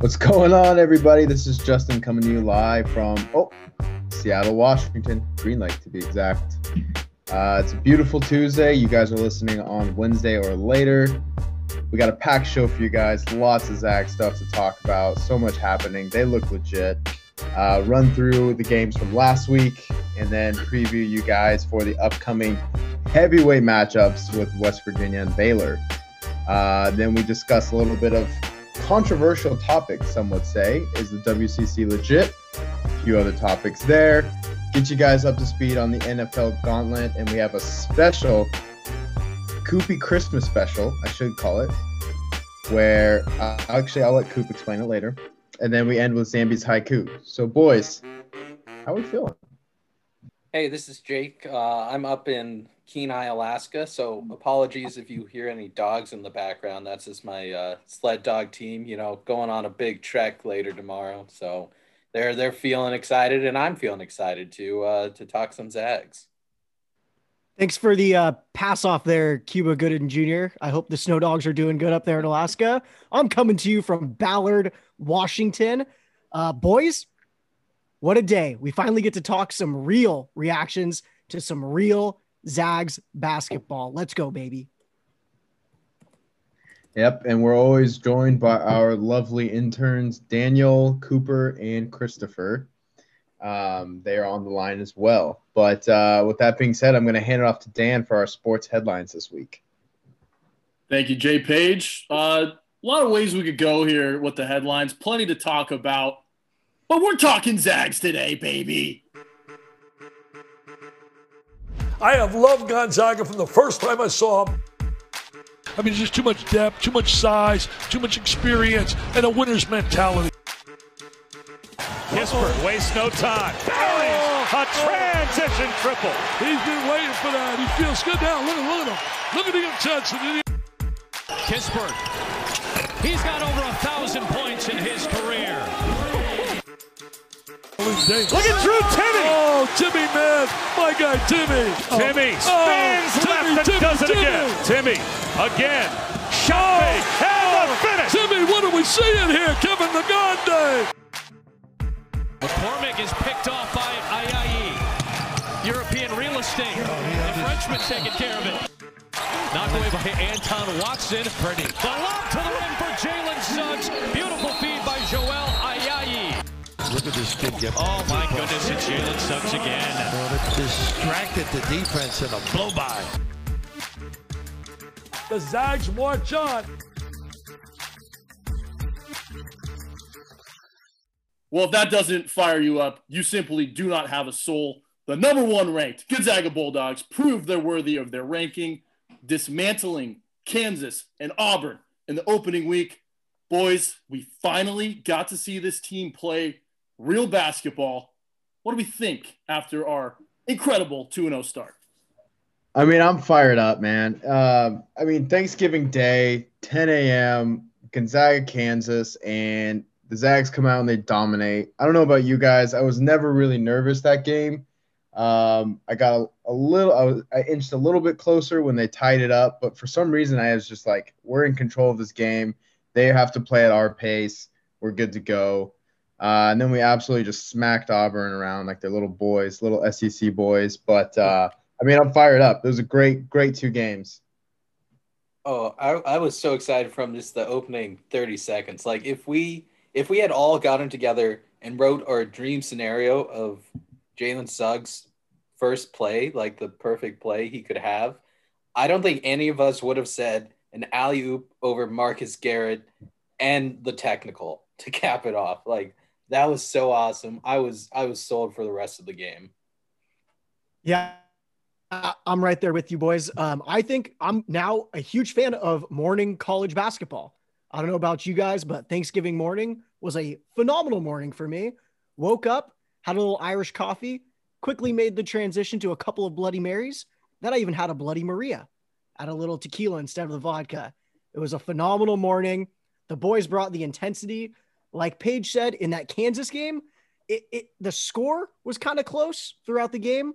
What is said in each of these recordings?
What's going on, everybody? This is Justin coming to you live from oh Seattle, Washington, Green Lake to be exact. Uh, it's a beautiful Tuesday. You guys are listening on Wednesday or later. We got a packed show for you guys. Lots of Zag stuff to talk about. So much happening. They look legit. Uh, run through the games from last week and then preview you guys for the upcoming heavyweight matchups with West Virginia and Baylor. Uh, then we discuss a little bit of controversial topic, some would say. Is the WCC legit? A few other topics there. Get you guys up to speed on the NFL Gauntlet, and we have a special Koopy Christmas special, I should call it, where uh, actually I'll let Coop explain it later. And then we end with Zambi's haiku. So, boys, how are we feeling? Hey, this is Jake. Uh, I'm up in Kenai, Alaska. So apologies if you hear any dogs in the background. That's just my uh, sled dog team. You know, going on a big trek later tomorrow. So they're they're feeling excited, and I'm feeling excited to uh, to talk some Zags. Thanks for the uh, pass off there, Cuba Gooding Jr. I hope the Snow Dogs are doing good up there in Alaska. I'm coming to you from Ballard, Washington. Uh, boys, what a day. We finally get to talk some real reactions to some real Zags basketball. Let's go, baby. Yep, and we're always joined by our lovely interns, Daniel, Cooper, and Christopher. Um, they are on the line as well. But uh, with that being said, I'm going to hand it off to Dan for our sports headlines this week. Thank you, Jay Page. Uh, a lot of ways we could go here with the headlines, plenty to talk about. But we're talking Zags today, baby. I have loved Gonzaga from the first time I saw him. I mean, just too much depth, too much size, too much experience, and a winner's mentality. Kispert wastes no time. Oh, a transition triple. He's been waiting for that. He feels good now. Look at, look at him. Look at the intensity. Kispert. He's got over a thousand points in his career. Look at Drew Timme. Oh, Timme, man. My guy, Timme. Oh. Timme oh. spins oh, left Timme, and does it Timme. again. Timme again. Shot oh, and the oh. finish. Timme, what are we seeing here? Kevin Nagande. McCormack is picked off by Ayayi. European real estate. Oh, yeah, the Frenchman taking care of it. Knocked away by Anton Watson. Pretty. The lob to the rim for Jalen Suggs. Beautiful feed by Joel Ayayi. Look at this kid get. Oh my goodness, it's Jalen Suggs again. Well, distracted the defense in a blow by. The Zags march on. Well, if that doesn't fire you up, you simply do not have a soul. The number one ranked Gonzaga Bulldogs prove they're worthy of their ranking, dismantling Kansas and Auburn in the opening week. Boys, we finally got to see this team play real basketball. What do we think after our incredible 2 0 start? I mean, I'm fired up, man. Uh, I mean, Thanksgiving Day, 10 a.m., Gonzaga, Kansas, and the Zags come out and they dominate. I don't know about you guys. I was never really nervous that game. Um, I got a, a little, I, was, I inched a little bit closer when they tied it up, but for some reason, I was just like, we're in control of this game. They have to play at our pace. We're good to go. Uh, and then we absolutely just smacked Auburn around like they're little boys, little SEC boys. But uh, I mean, I'm fired up. It was a great, great two games. Oh, I, I was so excited from just the opening 30 seconds. Like if we if we had all gotten together and wrote our dream scenario of Jalen Suggs first play, like the perfect play he could have, I don't think any of us would have said an alley oop over Marcus Garrett and the technical to cap it off. Like that was so awesome. I was I was sold for the rest of the game. Yeah, I'm right there with you boys. Um, I think I'm now a huge fan of morning college basketball. I don't know about you guys, but Thanksgiving morning was a phenomenal morning for me. Woke up, had a little Irish coffee, quickly made the transition to a couple of Bloody Marys. Then I even had a Bloody Maria, had a little tequila instead of the vodka. It was a phenomenal morning. The boys brought the intensity like Paige said in that Kansas game, it, it the score was kind of close throughout the game,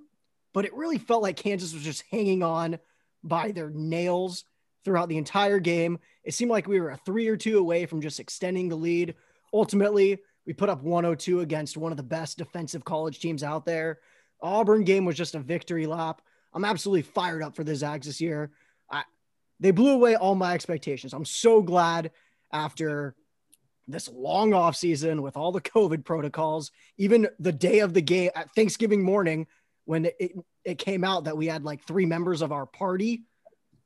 but it really felt like Kansas was just hanging on by their nails throughout the entire game. It seemed like we were a three or two away from just extending the lead ultimately, we put up 102 against one of the best defensive college teams out there. Auburn game was just a victory lap. I'm absolutely fired up for the Zags this year. I, they blew away all my expectations. I'm so glad after this long off season with all the COVID protocols, even the day of the game at Thanksgiving morning when it, it came out that we had like three members of our party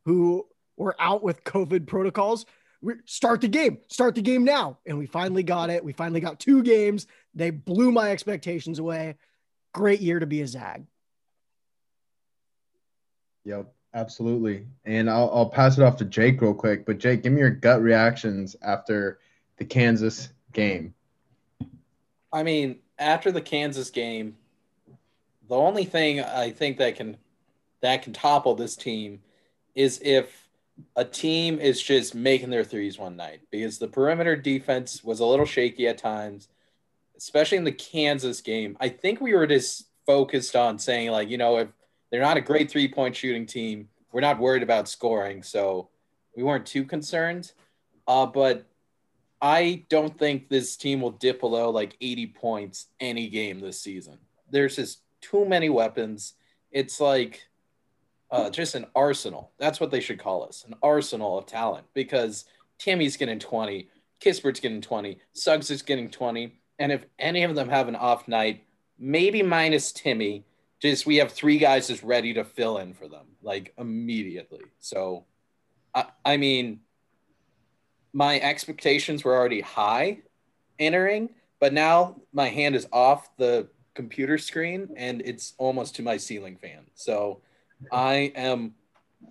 who were out with COVID protocols. We start the game, start the game now. And we finally got it. We finally got two games. They blew my expectations away. Great year to be a Zag. Yep, absolutely. And I'll, I'll pass it off to Jake real quick. But Jake, give me your gut reactions after the Kansas game. I mean, after the Kansas game, the only thing I think that can that can topple this team is if a team is just making their threes one night because the perimeter defense was a little shaky at times, especially in the Kansas game. I think we were just focused on saying like, you know, if they're not a great three point shooting team, we're not worried about scoring, so we weren't too concerned. Uh, but I don't think this team will dip below like 80 points any game this season. There's just too many weapons. It's like uh, just an arsenal. That's what they should call us an arsenal of talent because Timme's getting 20, Kispert's getting 20, Suggs is getting 20. And if any of them have an off night, maybe minus Timme, just we have three guys just ready to fill in for them like immediately. So, I, I mean, my expectations were already high entering, but now my hand is off the computer screen and it's almost to my ceiling fan. So I am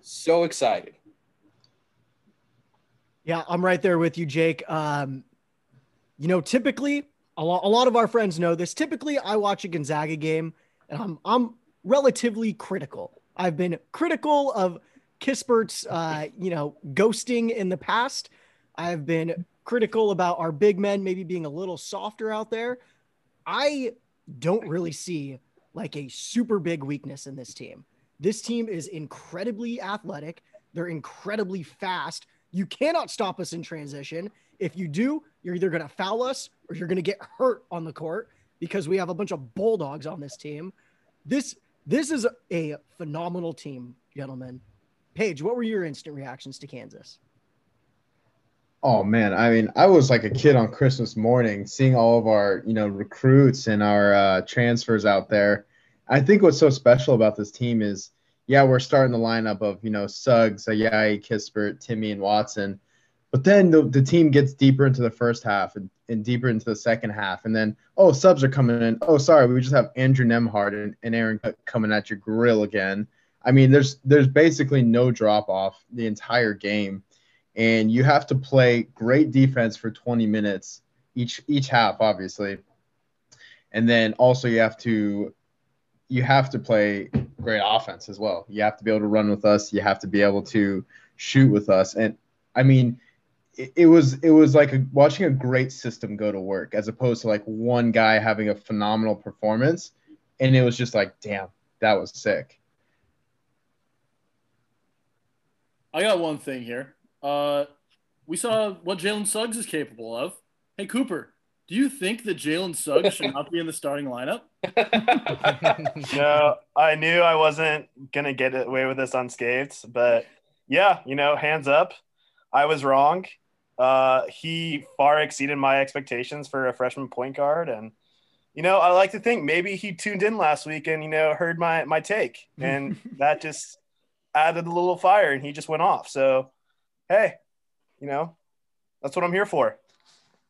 so excited. Yeah, I'm right there with you, Jake. Um, you know, typically a lot, a lot of our friends know this. Typically, I watch a Gonzaga game and I'm I'm relatively critical. I've been critical of Kispert's, uh, you know, ghosting in the past. I've been critical about our big men maybe being a little softer out there. I don't really see like a super big weakness in this team. This team is incredibly athletic. They're incredibly fast. You cannot stop us in transition. If you do, you're either going to foul us or you're going to get hurt on the court because we have a bunch of bulldogs on this team. This this is a phenomenal team, gentlemen. Paige, what were your instant reactions to Kansas? Oh man, I mean, I was like a kid on Christmas morning, seeing all of our, you know, recruits and our uh, transfers out there. I think what's so special about this team is, yeah, we're starting the lineup of, you know, Suggs, Ayayi, Kispert, Timme, and Watson, but then the, the team gets deeper into the first half and, and deeper into the second half, and then oh, subs are coming in. Oh, sorry, we just have Andrew Nembhard and, and Aaron coming at your grill again. I mean, there's there's basically no drop off the entire game and you have to play great defense for 20 minutes each each half obviously. And then also you have to you have to play great offense as well. You have to be able to run with us. You have to be able to shoot with us. And i mean it, was it was like a, watching a great system go to work as opposed to like one guy having a phenomenal performance. And it was just like damn that was sick. I got one thing here uh, we saw what Jalen Suggs is capable of. Hey, Cooper, do you think that Jalen Suggs should not be in the starting lineup? no, I knew I wasn't going to get away with this unscathed, but yeah, you know, hands up. I was wrong. Uh, he far exceeded my expectations for a freshman point guard. And, you know, I like to think maybe he tuned in last week and, you know, heard my, my take and that just added a little fire and he just went off. So, hey, you know, that's what I'm here for.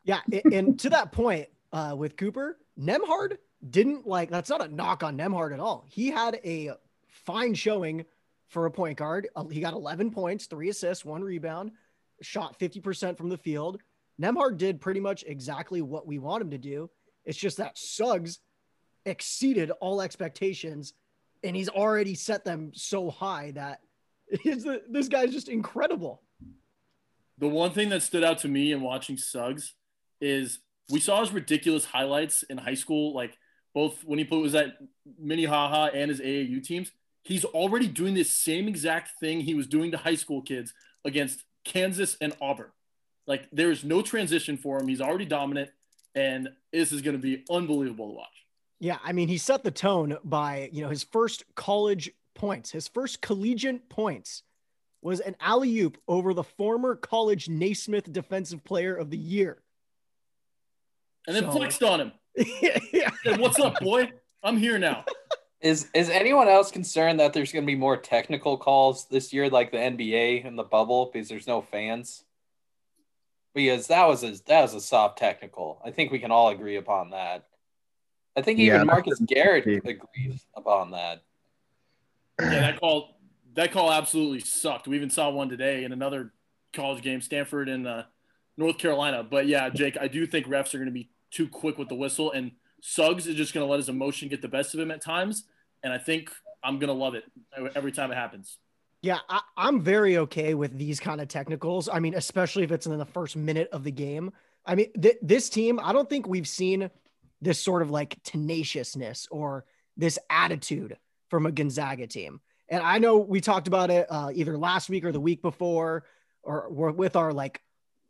Yeah, and to that point, uh, with Cooper, Nembhard didn't like. That's not a knock on Nembhard at all. He had a fine showing for a point guard. Uh, he got 11 points, three assists, one rebound, shot 50% from the field. Nembhard did pretty much exactly what we want him to do. It's just that Suggs exceeded all expectations, and he's already set them so high that this guy's just incredible the one thing that stood out to me in watching Suggs is we saw his ridiculous highlights in high school, like both when he put was at Minnehaha and his AAU teams. He's already doing this same exact thing he was doing to high school kids against Kansas and Auburn. Like there is no transition for him. He's already dominant. and this is going to be unbelievable to watch. Yeah, I mean, he set the tone by, you know, his first college points, his first collegiate points was an alley oop over the former college Naismith Defensive Player of the Year. And then So- flexed on him. yeah. Said, What's up, boy? I'm here now. Is is anyone else concerned that there's going to be more technical calls this year, like the NBA and the bubble, because there's no fans? Because that was a that was a soft technical. I think we can all agree upon that. I think even that's Marcus Garrett agrees upon that. Yeah, that call that call absolutely sucked. We even saw one today in another college game, Stanford and uh, North Carolina. But yeah, Jake, I do think refs are going to be too quick with the whistle, and Suggs is just going to let his emotion get the best of him at times. And I think I'm going to love it every time it happens. Yeah, I, I'm very okay with these kind of technicals. I mean, especially if it's in the first minute of the game. I mean, th- this team, I don't think we've seen this sort of like tenaciousness or this attitude from a Gonzaga team. And I know we talked about it uh, either last week or the week before, or we're with our like,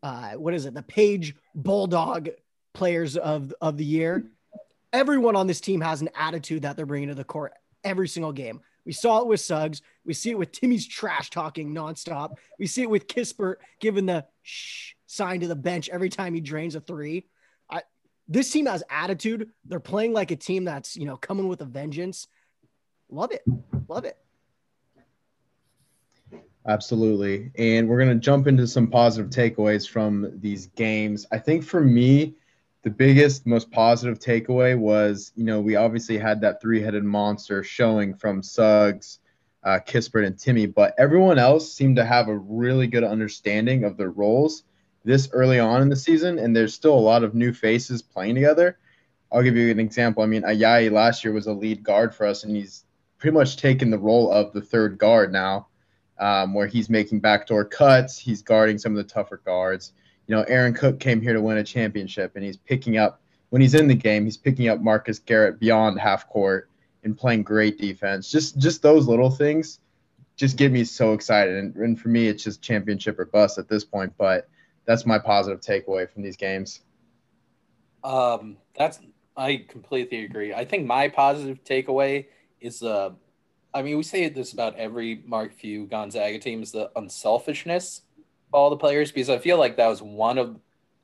uh, what is it, the Page Bulldog players of of the year. Everyone on this team has an attitude that they're bringing to the court every single game. We saw it with Suggs. We see it with Timme's trash talking nonstop. We see it with Kispert giving the shh sign to the bench every time he drains a three. I, this team has attitude. They're playing like a team that's you know coming with a vengeance. Love it, love it. Absolutely. And we're going to jump into some positive takeaways from these games. I think for me, the biggest, most positive takeaway was, you know, we obviously had that three headed monster showing from Suggs, uh, Kispert, and Timme, but everyone else seemed to have a really good understanding of their roles this early on in the season. And there's still a lot of new faces playing together. I'll give you an example. I mean, Ayayi last year was a lead guard for us, and he's pretty much taken the role of the third guard now um, where he's making backdoor cuts. He's guarding some of the tougher guards. You know, Aaron Cook came here to win a championship, and he's picking up when he's in the game. He's picking up Marcus Garrett beyond half court and playing great defense. Just just those little things just get me so excited. And, and for me, it's just championship or bust at this point. But that's my positive takeaway from these games. Um, that's I completely agree. I think my positive takeaway is uh, I mean, we say this about every Mark Few Gonzaga team is the unselfishness of all the players because I feel like that was one of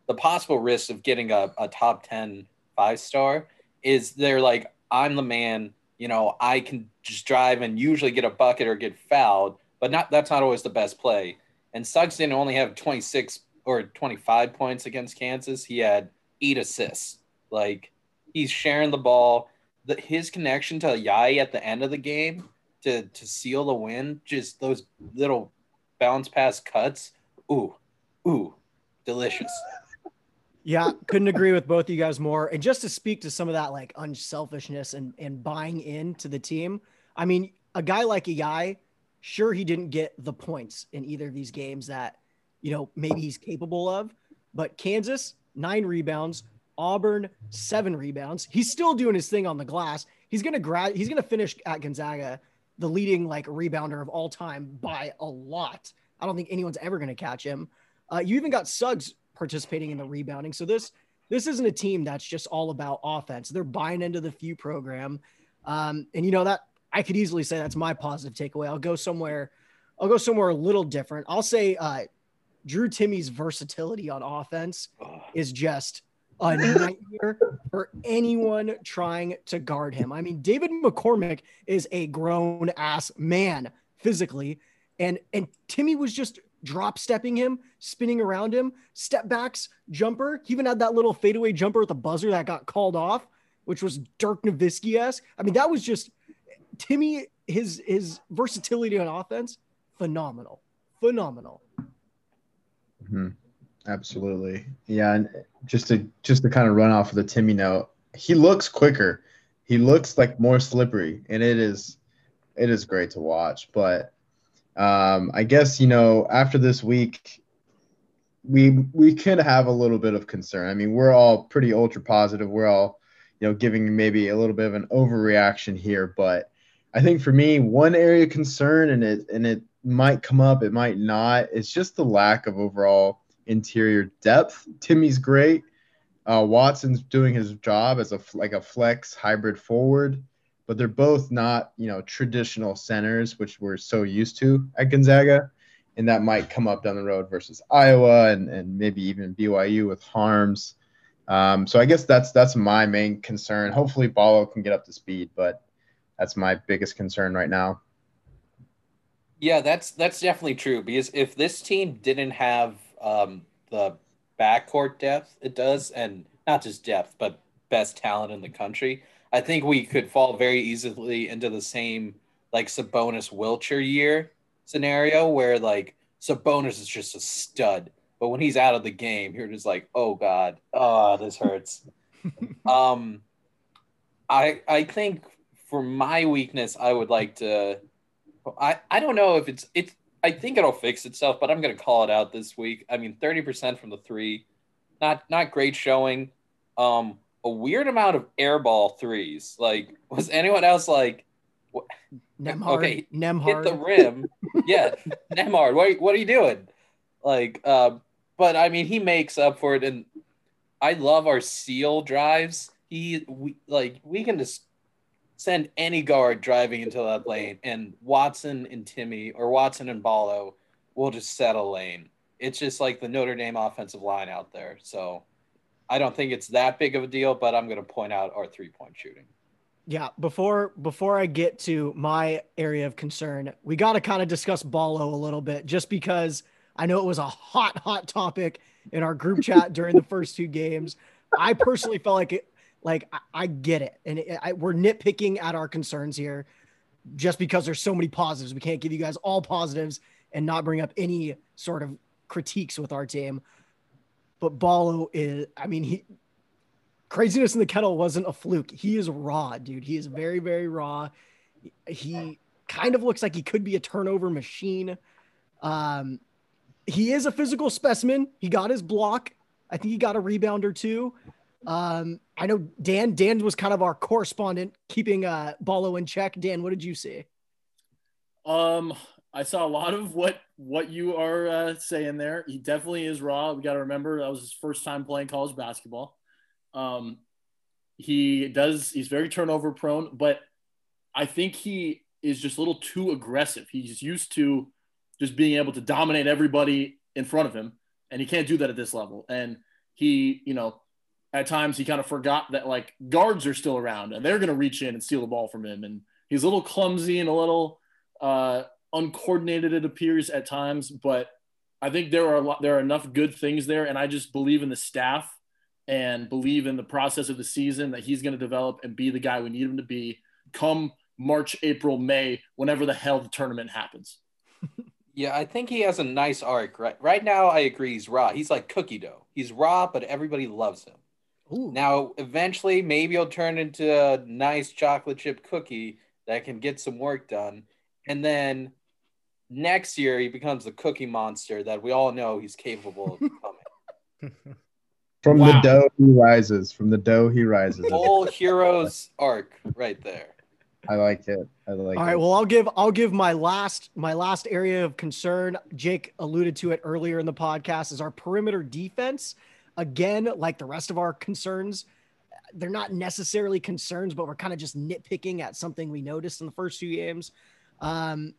the possible risks of getting a, a top 10 five star is they're like, I'm the man, you know, I can just drive and usually get a bucket or get fouled, but not that's not always the best play. And Suggs didn't only have 26 or 25 points against Kansas, he had eight assists. Like he's sharing the ball. The, his connection to Yai at the end of the game to to seal the win, just those little bounce pass cuts. Ooh, ooh, delicious. Yeah, couldn't agree with both of you guys more. And just to speak to some of that like unselfishness and and buying into the team. I mean, a guy like Ayayi, sure he didn't get the points in either of these games that you know maybe he's capable of, but Kansas nine rebounds, Auburn seven rebounds. He's still doing his thing on the glass. He's gonna grad. He's gonna finish at Gonzaga the leading like rebounder of all time by a lot. I don't think anyone's ever gonna catch him. Uh, you even got Suggs participating in the rebounding. So this this isn't a team that's just all about offense. They're buying into the Few program. Um, and you know that I could easily say that's my positive takeaway. I'll go somewhere, I'll go somewhere a little different. I'll say uh, Drew Timme's versatility on offense is just a nightmare for anyone trying to guard him. I mean, David McCormack is a grown ass man physically, and and Timme was just drop stepping him, spinning around him, step backs, jumper. He even had that little fadeaway jumper at the buzzer that got called off, which was Dirk Nowitzki esque. I mean, that was just Timme. His his versatility on offense, phenomenal, phenomenal. hmm Absolutely. Yeah, and just to just to kind of run off of the Timme note, he looks quicker. He looks like more slippery, and it is it is great to watch. But um, I guess you know after this week, we we could have a little bit of concern. I mean, we're all pretty ultra positive. We're all you know giving maybe a little bit of an overreaction here, but I think for me, one area of concern, and it and it might come up, it might not. It's just the lack of overall interior depth. Timme's great. Uh, Watson's doing his job as a like a flex hybrid forward, but they're both not you know traditional centers, which we're so used to at Gonzaga, and that might come up down the road versus Iowa and and maybe even BYU with Harms. Um, so I guess that's that's my main concern. Hopefully, Ballo can get up to speed, but that's my biggest concern right now. Yeah, that's that's definitely true because if this team didn't have um, the backcourt depth it does, and not just depth, but best talent in the country, I think we could fall very easily into the same like Sabonis Wiltjer year scenario where like Sabonis is just a stud, but when he's out of the game, you're just like, oh god, oh this hurts. um, I I think for my weakness, I would like to. I I don't know if it's it's. I think it'll fix itself, but I'm going to call it out this week. I mean, 30% from the three, not not great showing. Um, a weird amount of airball threes. Like, was anyone else like? What? Nembhard. Okay, Nembhard. hit the rim. yeah, Nembhard, what, what are you doing? Like, uh, but I mean, he makes up for it, and I love our seal drives. He, we like, we can just send any guard driving into that lane, and Watson and Timme or Watson and Ballo will just set a lane. It's just like the Notre Dame offensive line out there. So I don't think it's that big of a deal, but I'm going to point out our three point shooting. Yeah, before before I get to my area of concern, we got to kind of discuss Ballo a little bit, just because I know it was a hot, hot topic in our group chat during the first two games. I personally felt like it, like I, I get it, and it, I, we're nitpicking at our concerns here, just because there's so many positives. We can't give you guys all positives and not bring up any sort of critiques with our team. But Ballo is, I mean, he Kraziness in the Kennel wasn't a fluke. He is raw, dude. He is very, very raw. He kind of looks like he could be a turnover machine. Um, he is a physical specimen. He got his block. I think he got a rebound or two. Um, I know Dan. Dan was kind of our correspondent, keeping uh Ballo in check. Dan, what did you see? Um, I saw a lot of what what you are uh, saying there. He definitely is raw. We got to remember that was his first time playing college basketball. Um, he does. He's very turnover prone, but I think he is just a little too aggressive. He's used to just being able to dominate everybody in front of him, and he can't do that at this level. And he, you know, at times he kind of forgot that like guards are still around and they're going to reach in and steal the ball from him. And he's a little clumsy and a little uh, uncoordinated, it appears at times. But I think there are a lot, there are enough good things there, and I just believe in the staff and believe in the process of the season that he's going to develop and be the guy we need him to be come March, April, May, whenever the hell the tournament happens. Yeah, I think he has a nice arc. Right, right now, I agree. He's raw. He's like cookie dough. He's raw, but everybody loves him. Ooh. Now, eventually, maybe he'll turn into a nice chocolate chip cookie that can get some work done. And then next year, he becomes the cookie monster that we all know he's capable of becoming. From Wow. the dough he rises. From the dough he rises. Whole hero's arc right there. I like it. I like All it. right. Well, I'll give I'll give my last my last area of concern. Jake alluded to it earlier in the podcast. Is our perimeter defense again like the rest of our concerns? They're not necessarily concerns, but we're kind of just nitpicking at something we noticed in the first two games. Um,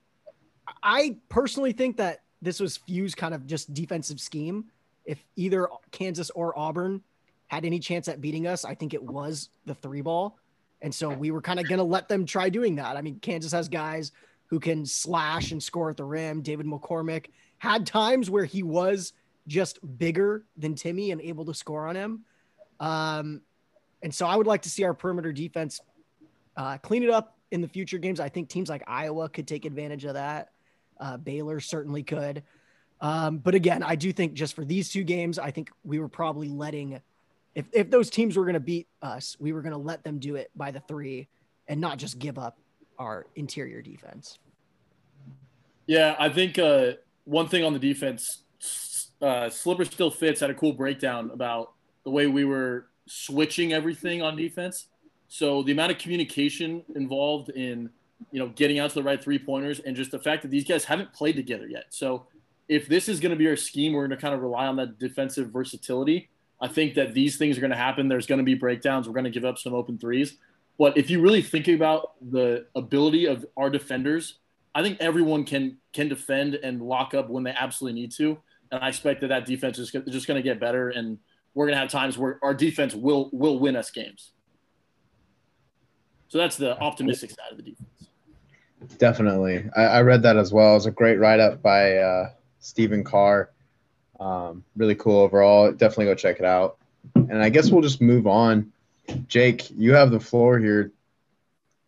I personally think that this was Few's kind of just defensive scheme. If either Kansas or Auburn had any chance at beating us, I think it was the three ball. And so we were kind of going to let them try doing that. I mean, Kansas has guys who can slash and score at the rim. David McCormack had times where he was just bigger than Timme and able to score on him. Um, and so I would like to see our perimeter defense uh, clean it up in the future games. I think teams like Iowa could take advantage of that. Uh, Baylor certainly could. Um, but again, I do think just for these two games, I think we were probably letting, if, if those teams were going to beat us, we were going to let them do it by the three and not just give up our interior defense. Yeah, I think uh, one thing on the defense, uh, Slipper Still Fits had a cool breakdown about the way we were switching everything on defense. So the amount of communication involved in you know getting out to the right three pointers and just the fact that these guys haven't played together yet. So if this is going to be our scheme, we're going to kind of rely on that defensive versatility. I think that these things are going to happen. There's going to be breakdowns. We're going to give up some open threes. But if you really think about the ability of our defenders, I think everyone can can defend and lock up when they absolutely need to. And I expect that that defense is just going to get better, and we're going to have times where our defense will will win us games. So that's the optimistic side of the defense. Definitely, I, I read that as well. It was a great write up by uh, Stephen Carr. Um, really cool overall. Definitely go check it out. And I guess we'll just move on. Jake, you have the floor here.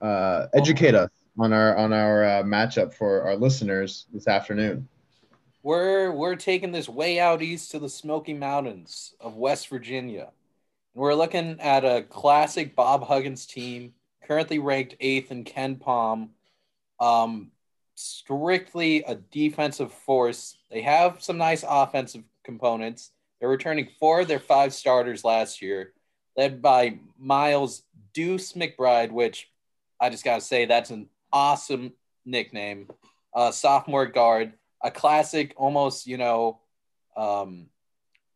Uh, educate us on our on our uh, matchup for our listeners this afternoon. We're we're taking this way out east to the Smoky Mountains of West Virginia. We're looking at a classic Bob Huggins team, currently ranked eighth in KenPom. Um, strictly a defensive force. They have some nice offensive components. They're returning four of their five starters last year, led by Miles Deuce McBride, which I just got to say, that's an awesome nickname. Uh, sophomore guard, a classic, almost, you know, um,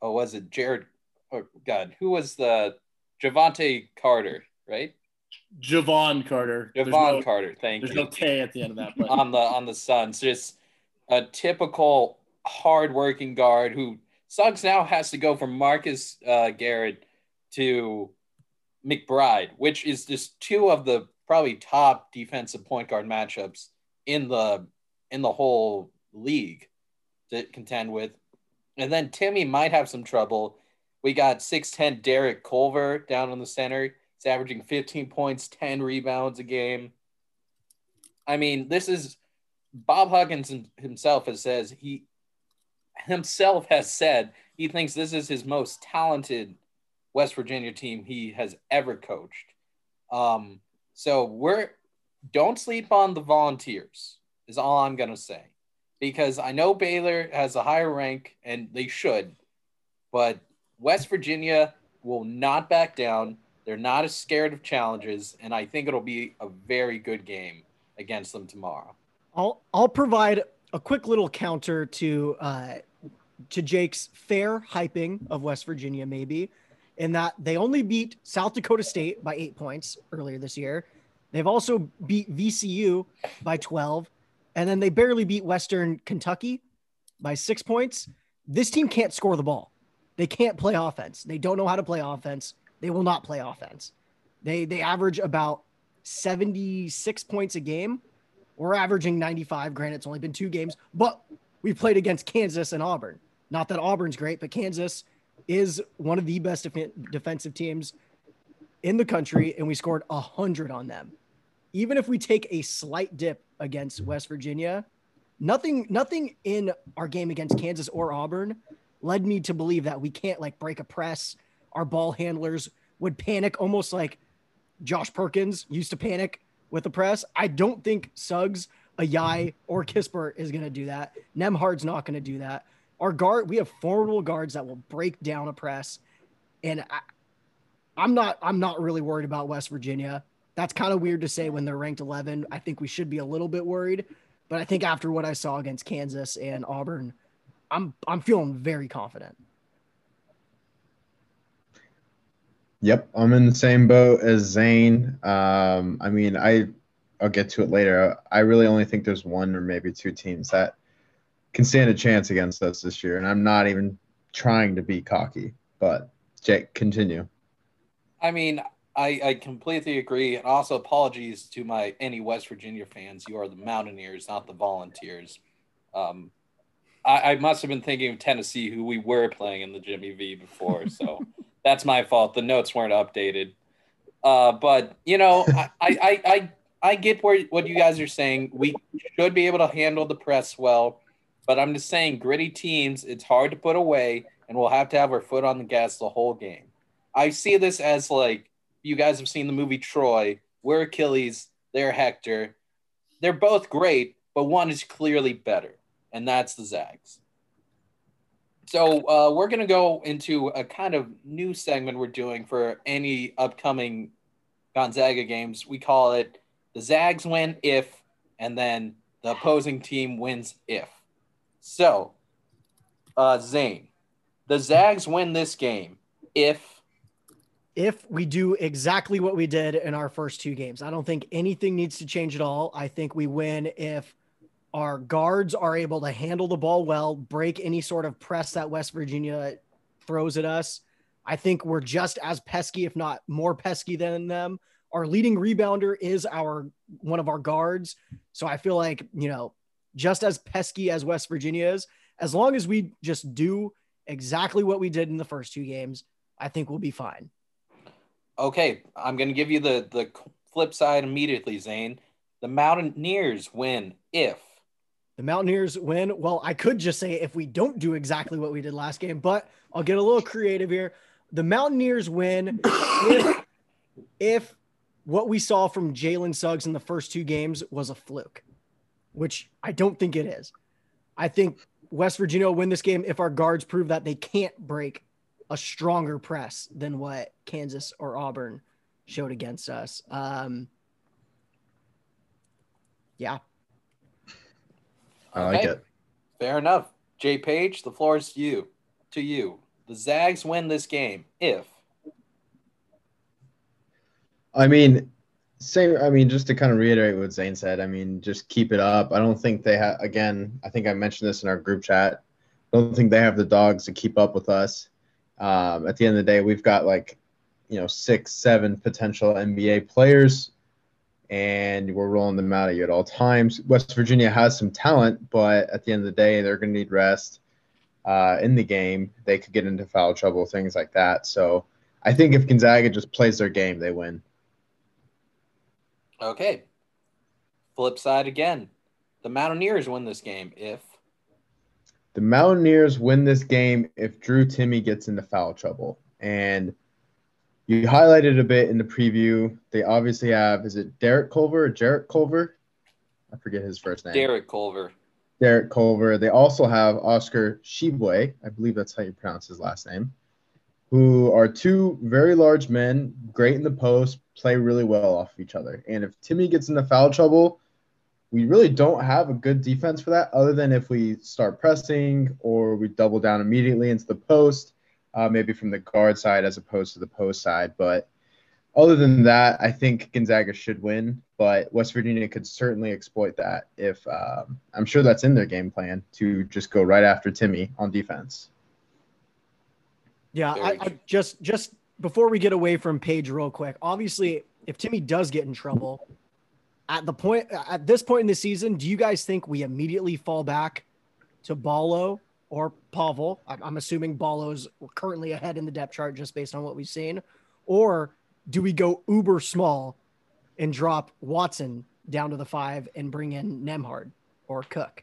oh, was it Jared? Oh, God, who was the Javante Carter, right? Javon Carter. Javon no, Carter. Thank there's you. There's no K at the end of that. But. on the on the Suns, just a typical hardworking guard who Suggs now has to go from Marcus uh, Garrett to McBride, which is just two of the probably top defensive point guard matchups in the in the whole league to contend with. And then Timme might have some trouble. We got 6'10 Derek Culver down on the center. He's averaging 15 points, 10 rebounds a game. I mean, this is Bob Huggins himself has says he himself has said he thinks this is his most talented West Virginia team he has ever coached. Um, so we're don't sleep on the volunteers is all I'm gonna say. Because I know Baylor has a higher rank and they should, but West Virginia will not back down. They're not as scared of challenges, and I think it'll be a very good game against them tomorrow. I'll I'll provide a quick little counter to uh, to Jake's fair hyping of West Virginia, maybe, in that they only beat South Dakota State by eight points earlier this year. They've also beat VCU by 12, and then they barely beat Western Kentucky by six points. This team can't score the ball. They can't play offense. They don't know how to play offense. They will not play offense. They they average about 76 points a game. We're averaging 95. Granted, it's only been two games, but we played against Kansas and Auburn. Not that Auburn's great, but Kansas is one of the best def- defensive teams in the country, and we scored 100 on them. Even if we take a slight dip against West Virginia, nothing nothing in our game against Kansas or Auburn led me to believe that we can't like break a press. Our ball handlers would panic almost like Josh Perkins used to panic with the press. I don't think Suggs, Ayayi, or Kispert is going to do that. Nembhard's not going to do that. Our guard, we have formidable guards that will break down a press, and I, I'm not. I'm not really worried about West Virginia. That's kind of weird to say when they're ranked 11. I think we should be a little bit worried, but I think after what I saw against Kansas and Auburn, I'm I'm feeling very confident. Yep, I'm in the same boat as Zane. Um, I mean, I I'll get to it later. I really only think there's one or maybe two teams that can stand a chance against us this year, and I'm not even trying to be cocky. But Jake, continue. I mean, I, I completely agree, and also apologies to my any West Virginia fans. You are the Mountaineers, not the Volunteers. Um, I, I must have been thinking of Tennessee, who we were playing in the Jimmy V before. So that's my fault. The notes weren't updated. Uh, but you know, I, I, I, I get where what you guys are saying. We should be able to handle the press well, but I'm just saying, gritty teams, it's hard to put away, and we'll have to have our foot on the gas the whole game. I see this as like you guys have seen the movie Troy. We're Achilles, they're Hector. They're both great, but one is clearly better, and that's the Zags. So uh, we're going to go into a kind of new segment we're doing for any upcoming Gonzaga games. We call it the Zags win if, and then the opposing team wins if. So, uh, Zane, the Zags win this game. if if we do exactly what we did in our first two games. I don't think anything needs to change at all. I think we win if our guards are able to handle the ball well, break any sort of press that West Virginia throws at us. I think we're just as pesky, if not more pesky than them. Our leading rebounder is our one of our guards. So I feel like, you know, just as pesky as West Virginia is, as long as we just do exactly what we did in the first two games, I think we'll be fine. Okay, I'm going to give you the the flip side immediately, Zane. The Mountaineers win if the Mountaineers win. Well, I could just say if we don't do exactly what we did last game, but I'll get a little creative here. The Mountaineers win if, if what we saw from Jalen Suggs in the first two games was a fluke, which I don't think it is. I think West Virginia will win this game if our guards prove that they can't break a stronger press than what Kansas or Auburn showed against us. Um, yeah, I like Okay. it. fair enough. Jay Page, the floor is you to you. The Zags win this game if I mean, same. I mean, just to kind of reiterate what Zane said. I mean, just keep it up. I don't think they have. Again, I think I mentioned this in our group chat. I don't think they have the dogs to keep up with us. Um, at the end of the day, we've got like, you know, six, seven potential NBA players, and we're rolling them out at you at all times. West Virginia has some talent, but at the end of the day, they're going to need rest uh, in the game. They could get into foul trouble, things like that. So I think if Gonzaga just plays their game, they win. okay. Flip side again. The Mountaineers win this game if The Mountaineers win this game if Drew Timme gets into foul trouble. And you highlighted a bit in the preview. They obviously have, is it Derek Culver or Jarrett Culver? I forget his first name. Derek Culver. Derek Culver. They also have Oscar Tshiebwe, I believe that's how you pronounce his last name, who are two very large men, great in the post, play really well off of each other. And if Timme gets into foul trouble, we really don't have a good defense for that, other than if we start pressing or we double down immediately into the post, uh, maybe from the guard side as opposed to the post side. But other than that, I think Gonzaga should win, but West Virginia could certainly exploit that if um, I'm sure that's in their game plan to just go right after Timme on defense. Yeah, I, I just just before we get away from Page real quick. Obviously, if Timme does get in trouble, at the point at this point in the season, do you guys think we immediately fall back to Ballo or Pavel? I'm, I'm assuming Ballo's currently ahead in the depth chart just based on what we've seen, or do we go uber small and drop Watson down to the five and bring in Nembhard or Cook?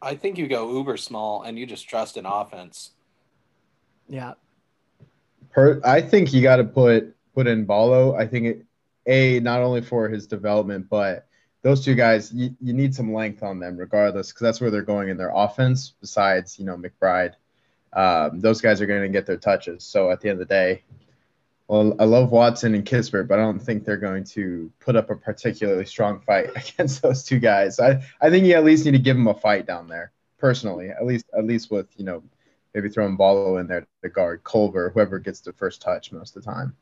I think you go uber small and you just trust an offense. Yeah, Per, I think you got to put put in Ballo. I think it, a not only for his development, but those two guys, you, you need some length on them regardless, because that's where they're going in their offense. Besides, you know, McBride, um, those guys are going to get their touches. So at the end of the day, well, I love Watson and Kispert, but I don't think they're going to put up a particularly strong fight against those two guys. I, I think you at least need to give them a fight down there, personally. At least at least with you know maybe throwing Ballo in there to guard Culver, whoever gets the first touch most of the time.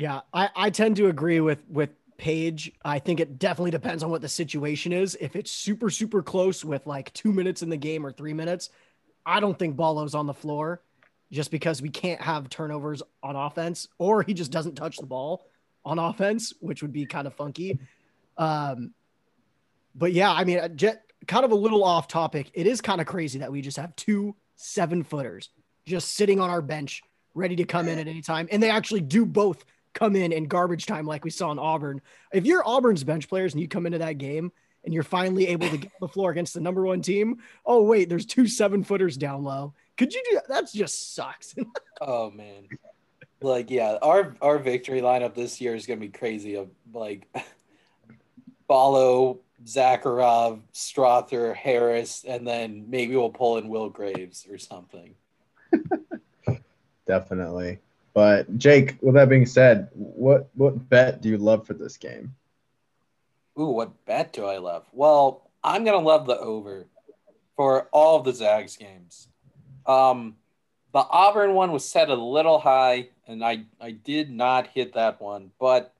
Yeah, I, I tend to agree with with Page. I think it definitely depends on what the situation is. If it's super super close with like two minutes in the game or three minutes, I don't think Ballo's on the floor, just because we can't have turnovers on offense, or he just doesn't touch the ball on offense, which would be kind of funky. Um, but yeah, I mean, uh, kind of a little off topic. It is kind of crazy that we just have two seven footers just sitting on our bench, ready to come in at any time, and they actually do both come in in garbage time, like we saw in Auburn. If you're Auburn's bench players and you come into that game and you're finally able to get the floor against the number one team, oh wait, there's two seven footers down low. Could you do that? That just sucks. Oh man. Like yeah, our our victory lineup this year is gonna be crazy. Of like Ballo Zakharov, Strawther, Harris, and then maybe we'll pull in Will Graves or something. Definitely. But Jake, with that being said, what what bet do you love for this game? Ooh, what bet do I love? Well, I'm gonna love the over for all of the Zags games. Um, the Auburn one was set a little high, and I I did not hit that one. But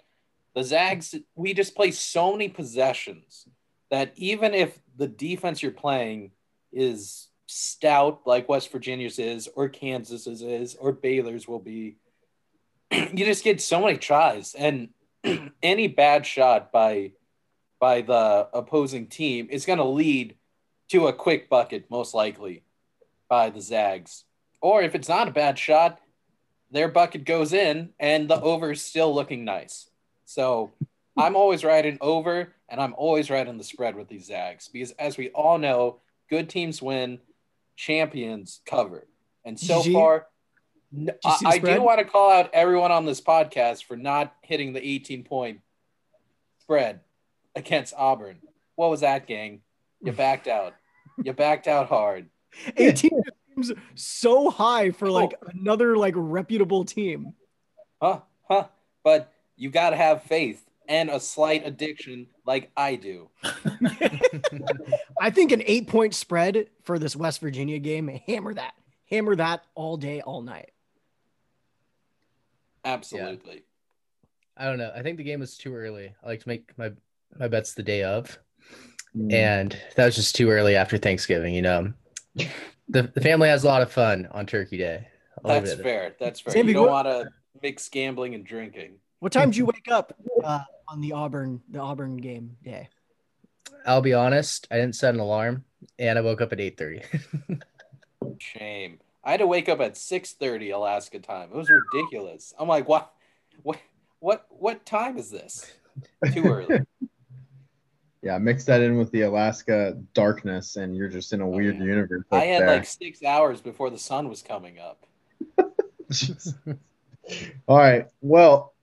the Zags, we just play so many possessions that even if the defense you're playing is stout like West Virginia's is, or Kansas's is, or Baylor's will be, you just get so many tries, and any bad shot by by the opposing team is going to lead to a quick bucket, most likely by the Zags. Or if it's not a bad shot, their bucket goes in and the over is still looking nice. So I'm always riding over and I'm always riding the spread with these Zags because, as we all know, good teams win, champions cover. And so GG. far, you I, I do want to call out everyone on this podcast for not hitting the 18 point spread against Auburn. What was that, gang? You backed out. You backed out hard. 18 seems so high for oh. like another like reputable team. Huh? Huh? But you got to have faith and a slight addiction like I do. I think an eight point spread for this West Virginia game, hammer that, hammer that all day, all night. Absolutely. I don't know. I think the game was too early. I like to make my my bets the day of, Mm. and that was just too early after Thanksgiving. You know, the the family has a lot of fun on Turkey Day. That's fair. That's fair. Sammy, you don't want to mix gambling and drinking. What time did you wake up uh, on the Auburn the Auburn game day? I'll be honest. I didn't set an alarm, and I woke up at eight thirty. Shame. I had to wake up at 6:30 Alaska time. It was ridiculous. I'm like, what what what what time is this? Too early. Yeah, mix that in with the Alaska darkness, and you're just in a weird yeah. universe. I had there. like 6 hours before the sun was coming up. All right. Well,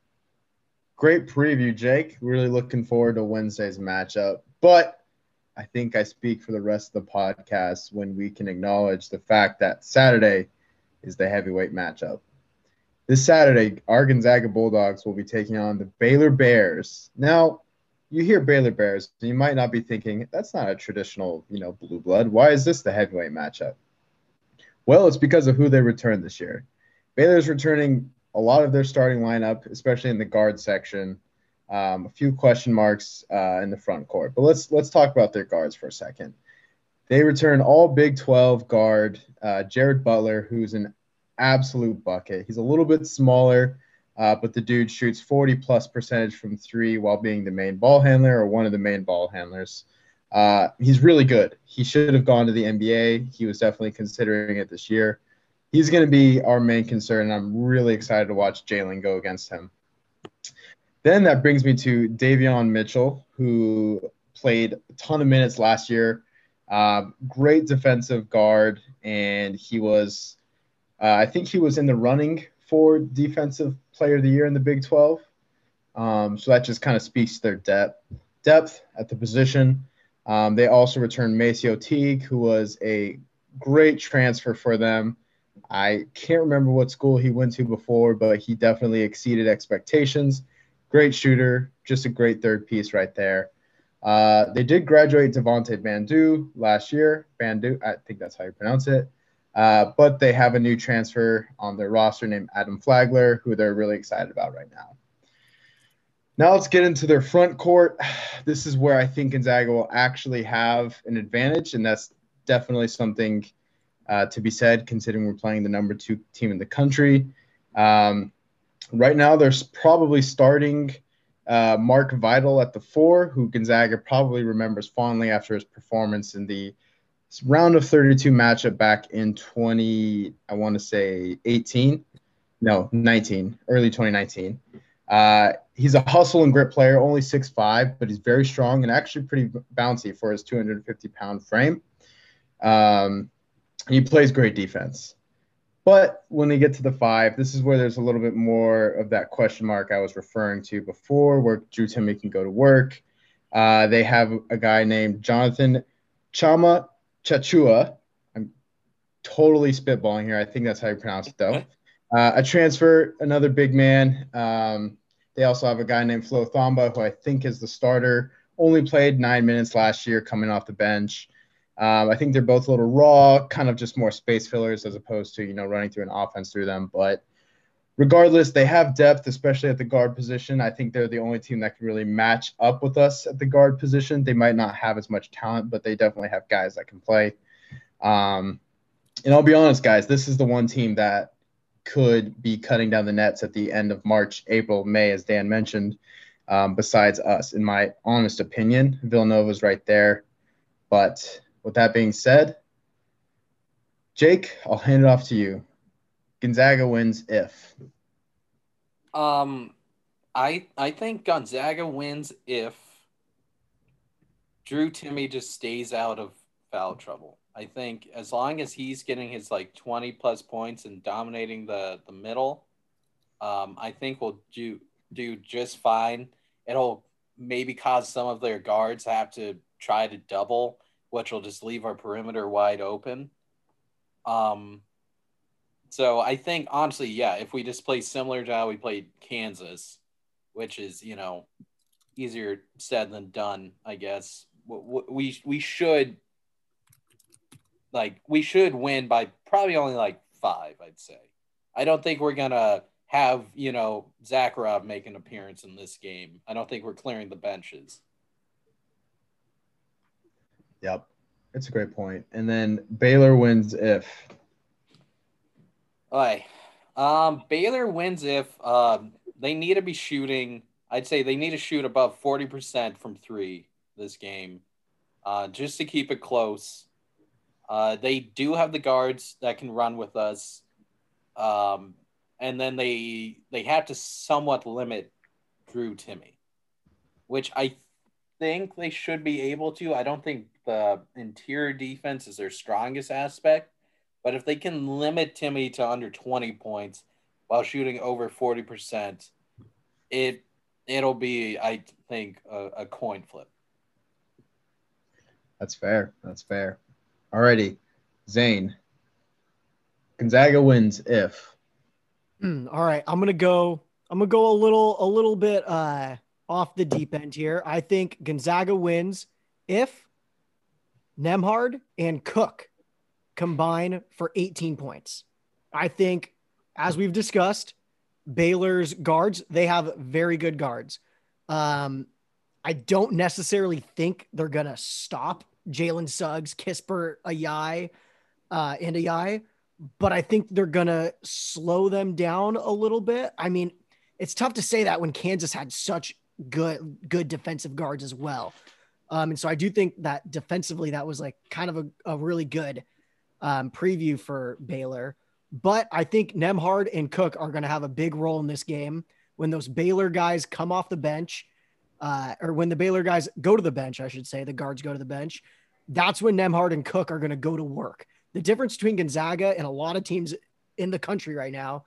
great preview, Jake. Really looking forward to Wednesday's matchup. But I think I speak for the rest of the podcast when we can acknowledge the fact that Saturday is the heavyweight matchup. This Saturday, our Gonzaga Bulldogs will be taking on the Baylor Bears. Now, you hear Baylor Bears, and you might not be thinking that's not a traditional, you know, blue blood. Why is this the heavyweight matchup? Well, it's because of who they returned this year. Baylor's returning a lot of their starting lineup, especially in the guard section. Um, a few question marks uh, in the front court, but let's let's talk about their guards for a second. They return all Big 12 guard uh, Jared Butler, who's an absolute bucket. He's a little bit smaller, uh, but the dude shoots 40 plus percentage from three while being the main ball handler or one of the main ball handlers. Uh, he's really good. He should have gone to the NBA. He was definitely considering it this year he's going to be our main concern, and I'm really excited to watch Jalen go against him. Then that brings me to Davion Mitchell, who played a ton of minutes last year. Uh, great defensive guard, and he was, uh, I think he was in the running for Defensive Player of the Year in the Big 12. Um, so that just kind of speaks to their depth, depth at the position. Um, they also returned MaCio Teague, who was a great transfer for them. I can't remember what school he went to before, but he definitely exceeded expectations. Great shooter, just a great third piece right there. Uh, they did graduate Devonte Bandoo last year. Bandoo, I think that's how you pronounce it. Uh, but they have a new transfer on their roster named Adam Flagler, who they're really excited about right now. Now let's get into their front court. This is where I think Gonzaga will actually have an advantage, and that's definitely something uh, to be said, considering we're playing the number two team in the country. Um, right now, there's probably starting uh, Mark Vital at the four, who Gonzaga probably remembers fondly after his performance in the round of 32 matchup back in 20, I want to say 18, no, 19, early 2019. Uh, he's a hustle and grit player, only 6'5, but he's very strong and actually pretty bouncy for his 250 pound frame. Um, he plays great defense. But when they get to the five, this is where there's a little bit more of that question mark I was referring to before, where Drew Timme can go to work. Uh, they have a guy named Jonathan Tchamwa Tchatchoua. I'm totally spitballing here. I think that's how you pronounce it, though. Uh, a transfer, another big man. Um, they also have a guy named Flo Thamba, who I think is the starter. Only played nine minutes last year, coming off the bench. Um, I think they're both a little raw, kind of just more space fillers as opposed to you know running through an offense through them. But regardless, they have depth, especially at the guard position. I think they're the only team that can really match up with us at the guard position. They might not have as much talent, but they definitely have guys that can play. Um, and I'll be honest, guys, this is the one team that could be cutting down the nets at the end of March, April, May, as Dan mentioned. Um, besides us, in my honest opinion, Villanova's right there. But with that being said, Jake, I'll hand it off to you. Gonzaga wins if. Um, I I think Gonzaga wins if Drew Timme just stays out of foul trouble. I think as long as he's getting his like 20 plus points and dominating the the middle, um, I think we'll do do just fine. It'll maybe cause some of their guards have to try to double, which will just leave our perimeter wide open. Um, so I think honestly, yeah, if we just play similar to how we played Kansas, which is you know easier said than done, I guess we we should like we should win by probably only like five, I'd say. I don't think we're gonna have you know Zakharov make an appearance in this game. I don't think we're clearing the benches. Yep, it's a great point. And then Baylor wins if. All Um, Baylor wins if um, they need to be shooting. I'd say they need to shoot above forty percent from three this game, uh, just to keep it close. Uh, they do have the guards that can run with us, um, and then they they have to somewhat limit Drew Timme, which I think they should be able to. I don't think the interior defense is their strongest aspect, but if they can limit Timme to under twenty points while shooting over forty percent, it it'll be I think a, a coin flip. That's fair. That's fair. Alrighty, Zane. Gonzaga wins if. Mm, all right, I'm gonna go. I'm gonna go a little, a little bit uh, off the deep end here. I think Gonzaga wins if Nembhard and Cook combine for 18 points. I think, as we've discussed, Baylor's guards they have very good guards. Um, I don't necessarily think they're gonna stop Jalen Suggs, Kispert, Ayayi, uh, and Ayayi, but I think they're gonna slow them down a little bit. I mean, it's tough to say that when Kansas had such good good defensive guards as well. Um, and so I do think that defensively that was like kind of a, a really good um, preview for Baylor. But I think Nembhard and Cook are going to have a big role in this game when those Baylor guys come off the bench, uh, or when the Baylor guys go to the bench, I should say, the guards go to the bench that's when Nembhard and Cook are going to go to work. The difference between Gonzaga and a lot of teams in the country right now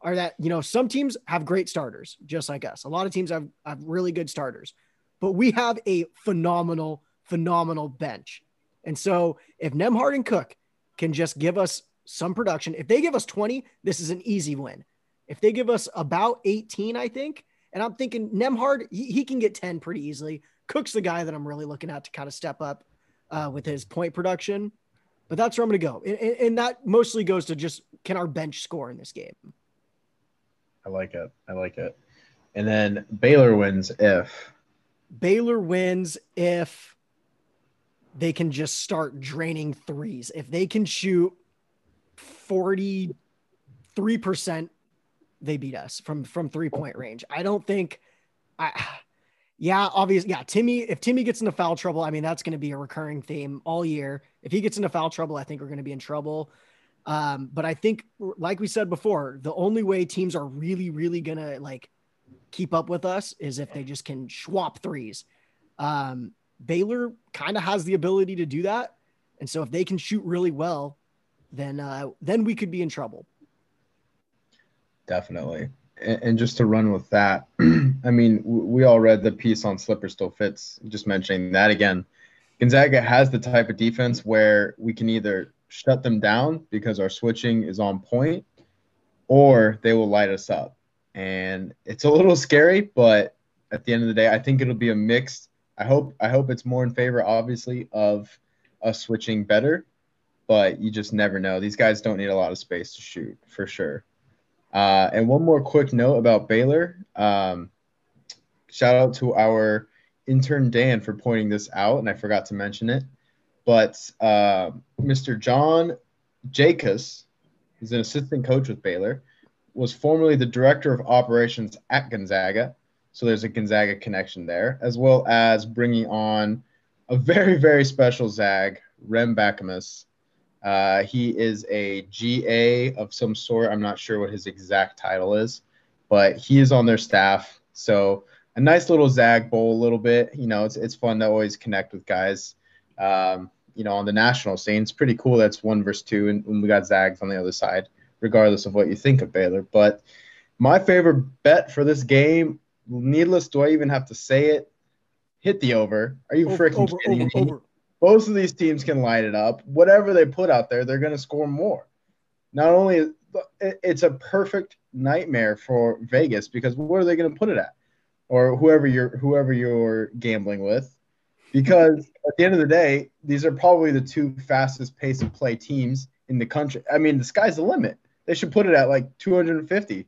are that, you know, some teams have great starters, just like us. A lot of teams have, have really good starters, but we have a phenomenal, phenomenal bench. And so if Nembhard and Cook can just give us some production, if they give us 20, this is an easy win. If they give us about 18, I think, and I'm thinking Nembhard, he, he can get 10 pretty easily. Cook's the guy that I'm really looking at to kind of step up uh, with his point production. But that's where I'm going to go. And, and that mostly goes to just can our bench score in this game? I like it. I like it. And then Baylor wins if Baylor wins if they can just start draining threes. If they can shoot 43%, they beat us from from three-point range. I don't think I yeah, obviously, yeah. Timme. if Timme gets into foul trouble, I mean that's going to be a recurring theme all year. If he gets into foul trouble, I think we're going to be in trouble. Um, but I think, like we said before, the only way teams are really, really going to like keep up with us is if they just can swap threes. Um, Baylor kind of has the ability to do that, and so if they can shoot really well, then uh, then we could be in trouble. Definitely and just to run with that, I mean, we all read the piece on Slipper Still Fits, just mentioning that again. Gonzaga has the type of defense where we can either shut them down because our switching is on point or they will light us up. And it's a little scary, but at the end of the day, I think it'll be a mix. I hope I hope it's more in favor, obviously, of us switching better, but you just never know. These guys don't need a lot of space to shoot for sure. Uh, and one more quick note about Baylor. Um, shout out to our intern Dan for pointing this out, and I forgot to mention it. But uh, Mr. John Jakus, he's an assistant coach with Baylor, was formerly the director of operations at Gonzaga. So there's a Gonzaga connection there, as well as bringing on a very, very special Zag, Rem Bakamus. Uh, he is a GA of some sort. I'm not sure what his exact title is, but he is on their staff. So a nice little Zag bowl, a little bit. You know, it's it's fun to always connect with guys. Um, you know, on the national scene, it's pretty cool. That's one versus two, and, and we got Zags on the other side, regardless of what you think of Baylor. But my favorite bet for this game, needless, do I even have to say it? Hit the over. Are you Over, freaking over, kidding over, me? over. Both of these teams can light it up. Whatever they put out there, they're going to score more. Not only it- it's a perfect nightmare for Vegas because where are they going to put it at, or whoever you're whoever you're gambling with, because at the end of the day, these are probably the two fastest pace of play teams in the country. I mean, the sky's the limit. They should put it at like 250,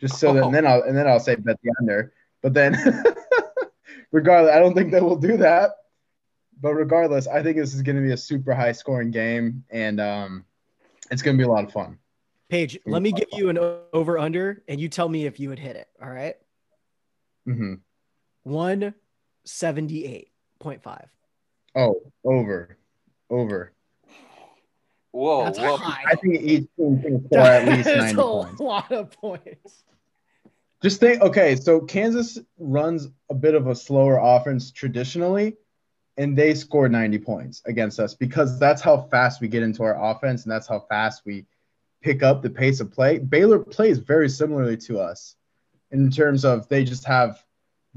just so that and then I'll and then I'll say bet the under. But then, regardless, I don't think they will do that. But regardless, I think this is going to be a super high scoring game, and um, it's going to be a lot of fun. Paige, let me give you an over under and you tell me if you would hit it. All right. Mm-hmm. 178.5. Oh, over, over. Whoa, That's whoa. high. I think each team can score at least That's 90 a points. lot of points. Just think, okay, so Kansas runs a bit of a slower offense traditionally, and they scored 90 points against us because that's how fast we get into our offense and that's how fast we pick up the pace of play. Baylor plays very similarly to us in terms of they just have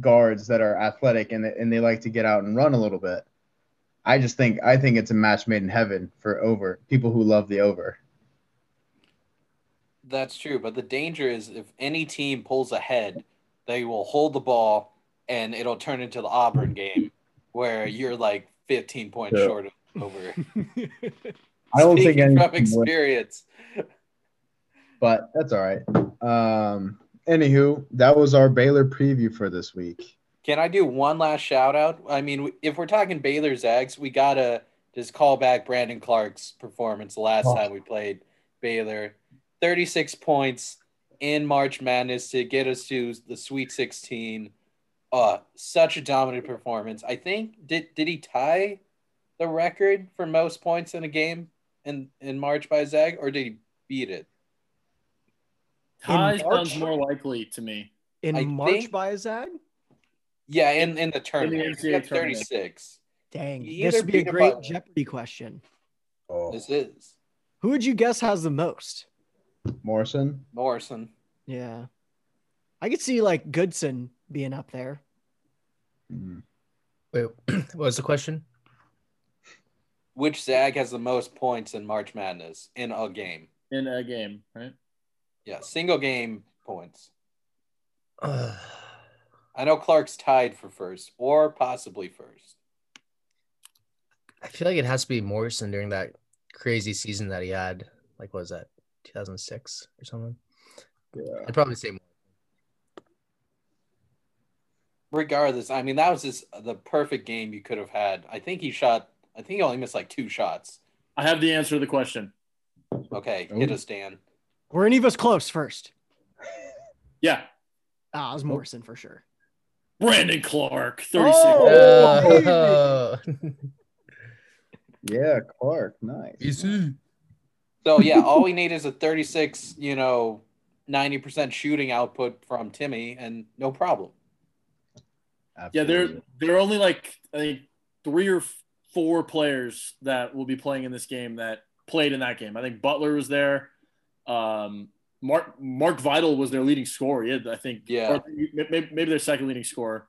guards that are athletic and, and they like to get out and run a little bit. I just think I think it's a match made in heaven for over people who love the over. That's true, but the danger is if any team pulls ahead, they will hold the ball and it'll turn into the Auburn game where you're like 15 points Yeah. short of over. I don't think Speaking any from team would. experience. but that's all right. Um, anywho, that was our Baylor preview for this week. Can I do one last shout out? I mean, if we're talking Baylor Zags, we gotta just call back Brandon Clarke's performance the last Oh. time we played Baylor. 36 points in March Madness to get us to the Sweet 16. Uh, such a dominant performance. I think did did he tie the record for most points in a game in in March by Zag, or did he beat it? Tie sounds more likely to me. In I March think- by Zag? Yeah, in in the tournament, NCAA he got tournament. 36. Dang. He This would be a great by- Jeopardy question. Oh, This is Who would you guess has the most? Morrison. Morrison. Yeah. I could see like Goodson being up there. Mm. Wait, what was the question? Which Zag has the most points in March Madness in a game? in a game, right? Yeah, single game points. Uh, I know Clarke's tied for first or possibly first. I feel like it has to be Morrison during that crazy season that he had. Like, what was that 2006 or something? Yeah. I'd probably say more. Regardless, I mean that was just the perfect game you could have had. I think he shot. I think he only missed like two shots. I have the answer to the question. Okay, hit Ooh. us, Dan. Were any of us close first? Yeah, Ah, it was Morrison for sure. Brandon Clarke, 36. Oh, Uh, Yeah, Clark. Nice. So yeah, all we need is a 36, you know, 90% shooting output from Timme, and no problem. Yeah, there there are only like I think three or four players that will be playing in this game that played in that game. I think Butler was there. Um, Mark Mark Vital was their leading scorer. He had, I think, Yeah. or maybe, maybe their second leading scorer,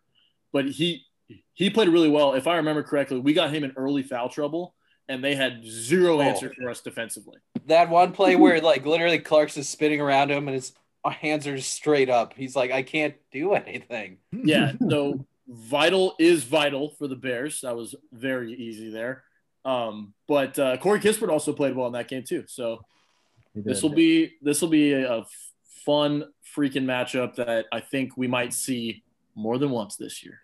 but he he played really well. If I remember correctly, we got him in early foul trouble, and they had zero Oh. answer for us defensively. That one play where like literally Clarke's is spinning around him and his hands are just straight up. He's like, I can't do anything. Yeah, so vital is vital for the Bears. That was very easy there. Um, but uh, Corey Kispert also played well in that game too. So He this will be this will be a, a fun freaking matchup that I think we might see more than once this year.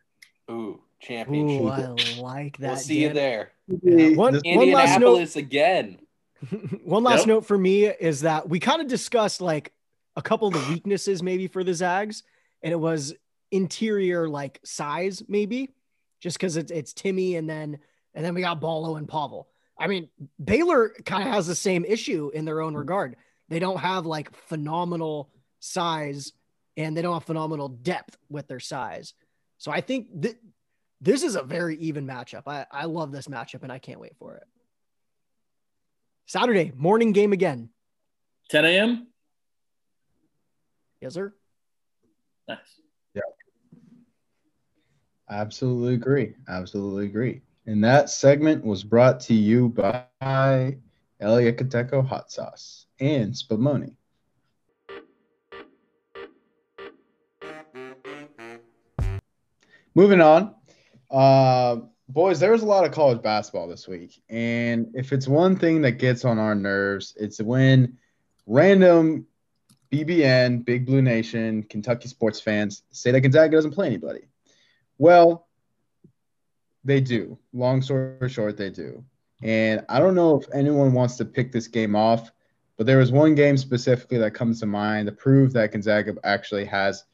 Ooh, championship. Ooh, I like that. we'll see you there. Yeah, one- This- one last note- again. One last Yep. note for me is that we kind of discussed like a couple of the weaknesses maybe for the Zags, and it was interior like size maybe, just because it's it's Timme and then and then we got Ballo and Pavel. I mean, Baylor kind of has the same issue in their own regard. They don't have like phenomenal size and they don't have phenomenal depth with their size. So I think th- this is a very even matchup. I, I love this matchup and I can't wait for it. Saturday morning game again. 10 a.m. Yes, sir. Nice. Yeah. Absolutely agree. Absolutely agree. And that segment was brought to you by El Yucateco Hot Sauce and Spumoni. Moving on. Uh, boys, there was a lot of college basketball this week. And if it's one thing that gets on our nerves, it's when random BBN, Big Blue Nation, Kentucky sports fans say that Gonzaga doesn't play anybody. Well, they do. Long story short, they do. And I don't know if anyone wants to pick this game off, but there was one game specifically that comes to mind to prove that Gonzaga actually has,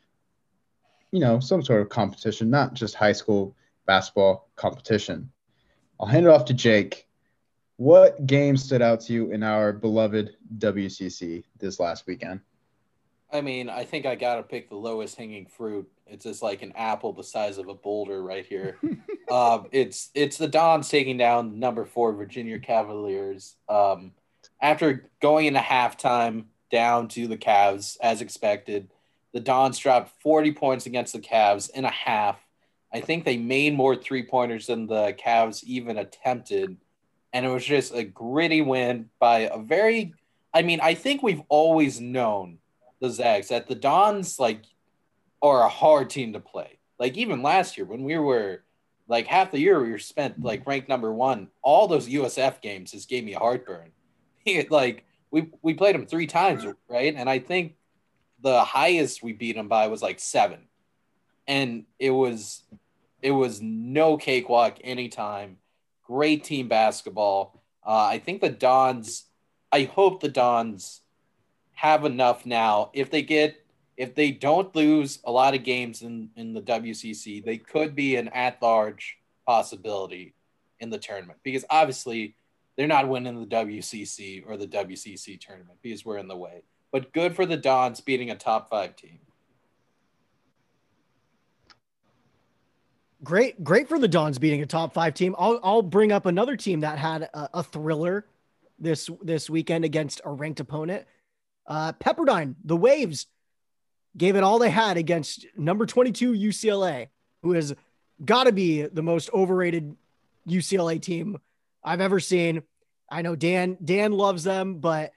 you know, some sort of competition, not just high school basketball competition. I'll hand it off to Jake. What game stood out to you in our beloved WCC this last weekend? I mean, I think I gotta pick the lowest hanging fruit. It's just like an apple the size of a boulder right here. um, it's it's the Dons taking down number four Virginia Cavaliers. Um, after going into halftime down to the Cavs as expected, the Dons dropped 40 points against the Cavs in a half. I think they made more three pointers than the Cavs even attempted, and it was just a gritty win by a very. I mean, I think we've always known the Zags that the Dons like are a hard team to play. Like even last year when we were like half the year we were spent like ranked number one, all those USF games just gave me a heartburn. like we we played them three times, right? And I think the highest we beat them by was like seven, and it was it was no cakewalk anytime. Great team basketball. Uh, I think the Dons. I hope the Dons have enough now. If they get if they don't lose a lot of games in, in the WCC, they could be an at large possibility in the tournament because obviously they're not winning the WCC or the WCC tournament because we're in the way. But good for the Dons beating a top five team. Great, great for the Dons beating a top five team. I'll I'll bring up another team that had a, a thriller this this weekend against a ranked opponent. Uh, Pepperdine, the Waves, gave it all they had against number 22 UCLA, who has got to be the most overrated UCLA team I've ever seen. I know Dan Dan loves them, but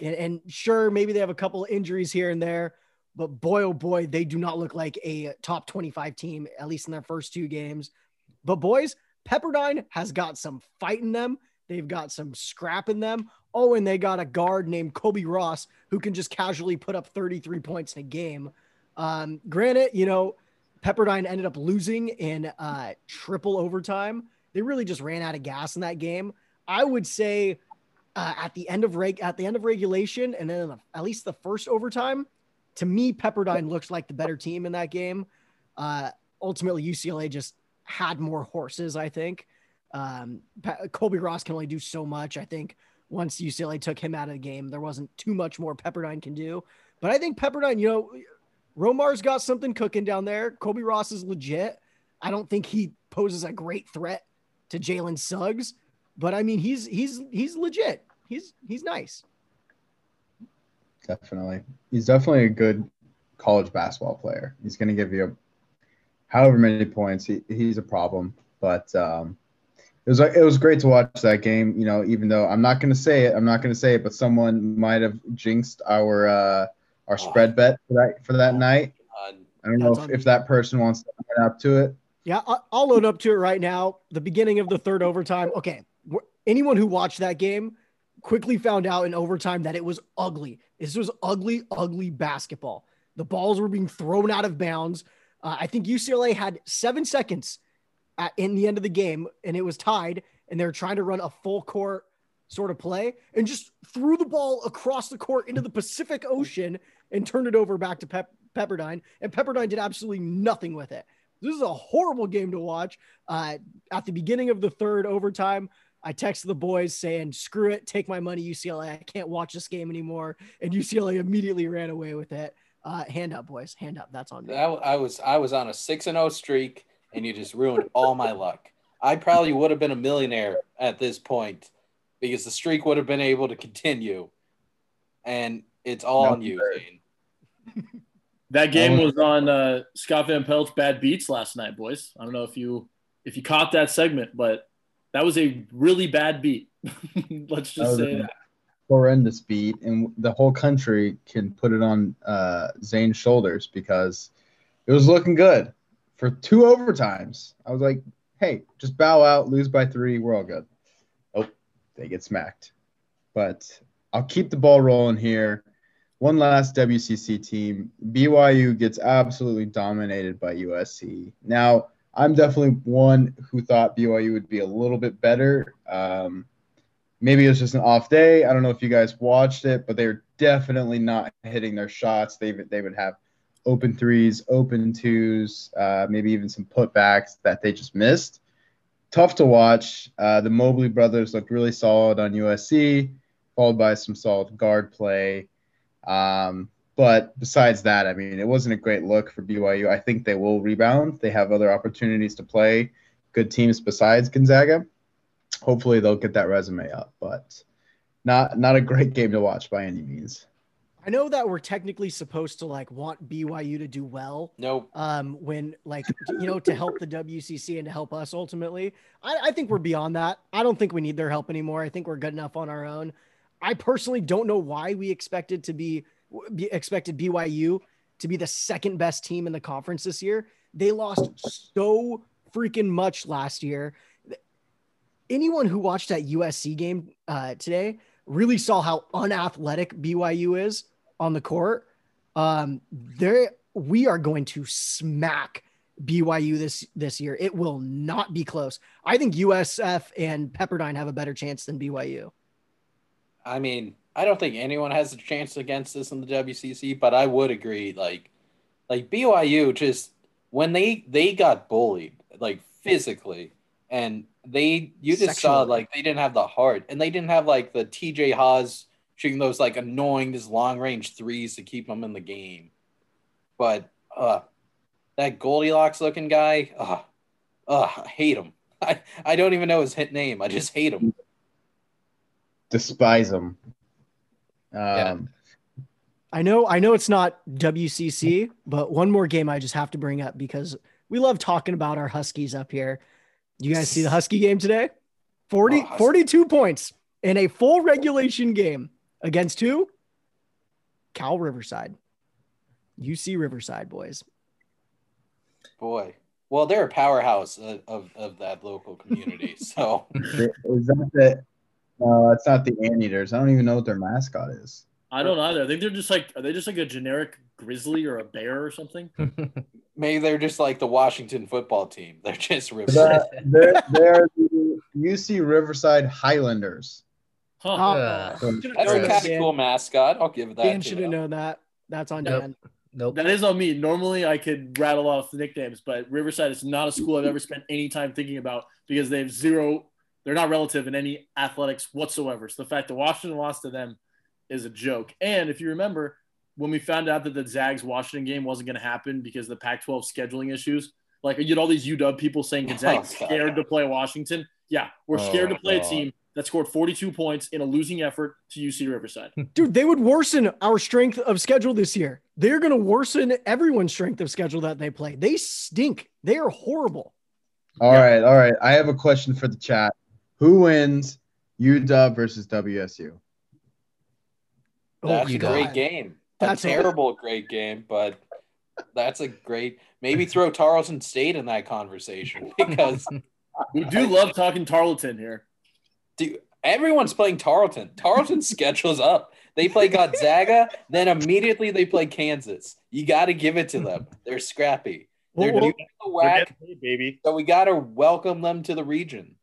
and, and sure maybe they have a couple injuries here and there, but boy oh boy, they do not look like a top 25 team at least in their first two games. But boys, Pepperdine has got some fight in them. They've got some scrap in them. Oh, and they got a guard named Colby Ross who can just casually put up 33 points in a game. Um, granted, you know, Pepperdine ended up losing in uh, triple overtime. They really just ran out of gas in that game. I would say uh, at the end of reg at the end of regulation and then at least the first overtime, to me, Pepperdine looks like the better team in that game. Uh, ultimately, UCLA just had more horses. I think um, Colby Ross can only do so much. I think once UCLA took him out of the game, there wasn't too much more Pepperdine can do. But I think Pepperdine, you know, Romar's got something cooking down there. Colby Ross is legit. I don't think he poses a great threat to Jalen Suggs, but I mean he's he's he's legit. He's he's nice. Definitely. He's definitely a good college basketball player. He's going to give you however many points. He, he's a problem, but um, it was like it was great to watch that game. You know, even though I'm not going to say it, I'm not going to say it, but someone might have jinxed our uh, our spread bet for that for that night. Uh, I don't know if, if that person wants to add up to it. Yeah, I- I'll load up to it right now. The beginning of the third overtime. Okay, anyone who watched that game quickly found out in overtime that it was ugly. This was ugly, ugly basketball. The balls were being thrown out of bounds. Uh, I think UCLA had seven seconds at, in the end of the game, and it was tied, and they were trying to run a full court sort of play and just threw the ball across the court into the Pacific Ocean and turned it over back to Pep- Pepperdine. And Pepperdine did absolutely nothing with it. This is a horrible game to watch. Uh, at the beginning of the third overtime, I texted the boys saying, screw it, take my money, UCLA. I can't watch this game anymore. And UCLA immediately ran away with it. Uh, hand up, boys. Hand up. That's on me. I, I was I was on a six and zero streak, and you just ruined all my luck. I probably would have been a millionaire at this point because the streak would have been able to continue, and it's all No, on you. Zane. That game was on uh, Scott Van Pelt's Bad Beats last night, boys. I don't know if you if you caught that segment, but that was a really bad beat. Let's just was say that. horrendous beat, and the whole country can put it on uh, Zane's shoulders because it was looking good for two overtimes. I was like, "Hey, just bow out, lose by three, we're all good." Oh, they get smacked. But I'll keep the ball rolling here. One last WCC team. BYU gets absolutely dominated by USC. Now, I'm definitely one who thought BYU would be a little bit better. Um, maybe it was just an off day. I don't know if you guys watched it, but they're definitely not hitting their shots. They they would have open threes, open twos, uh, maybe even some putbacks that they just missed. Tough to watch. Uh, the Mobley brothers looked really solid on USC, followed by some solid guard play. Um, but besides that, I mean, it wasn't a great look for BYU. I think they will rebound. They have other opportunities to play good teams besides Gonzaga hopefully they'll get that resume up, but not not a great game to watch by any means. I know that we're technically supposed to like want BYU to do well. Nope. Um, when like you know to help the WCC and to help us ultimately, I, I think we're beyond that. I don't think we need their help anymore. I think we're good enough on our own. I personally don't know why we expected to be, be expected BYU to be the second best team in the conference this year. They lost so freaking much last year. Anyone who watched that USC game uh, today really saw how unathletic BYU is on the court. Um, there we are going to smack BYU this this year. It will not be close. I think USF and Pepperdine have a better chance than BYU. I mean, I don't think anyone has a chance against this in the WCC, but I would agree. Like, like BYU just when they they got bullied like physically, and they you just saw like they didn't have the heart, and they didn't have like the TJ Haws shooting those like annoying just long range threes to keep them in the game. But uh, that Goldilocks looking guy, uh, uh, I hate him. I, I don't even know his hit name. I just hate him. Despise him. Um, I know I know it's not WCC, but one more game I just have to bring up because we love talking about our Huskies up here. You guys see the Husky game today? 40 Oh, 42 points in a full regulation game against who? Cal Riverside. UC Riverside boys. Boy. Well, they're a powerhouse of, of, of that local community. So Is that the? No, that's not the Anteaters. I don't even know what their mascot is. I don't either. I think they're just like are they just like a generic grizzly or a bear or something? maybe they're just like the Washington football team. They're just ripped. The- They're, they're the UC Riverside Highlanders. Huh. Uh, Should've That's known a that, kind of cool mascot. I'll give it that. Dan to should have them. known that. That's on Nope. Dan. nope. That is on me. Normally, I could rattle off the nicknames, but Riverside is not a school I've ever spent any time thinking about because they have zero. They're not relative in any athletics whatsoever. So the fact that Washington lost to them is a joke. And if you remember, when we found out that the Zags Washington game wasn't going to happen because of the Pac-12 scheduling issues, like you had all these UW people saying Gonzaga's Oh, God. scared to play Washington. Yeah, we're Oh, scared to play God. a team that scored 42 points in a losing effort to UC Riverside. Dude, they would worsen our strength of schedule this year. They're going to worsen everyone's strength of schedule that they play. They stink. They are horrible. All Yeah. right, all right. I have a question for the chat. Who wins UW versus WSU? That's oh, you a got great game. That's a a- terrible great game, but that's a great. Maybe throw Tarleton State in that conversation because We do love talking Tarleton here. Dude, everyone's playing Tarleton. Tarleton's schedule's up. They play Gonzaga, then immediately they play Kansas. You got to give it to them. They're scrappy. They're Well, doing the They're whack, paid, baby. so we got to welcome them to the region.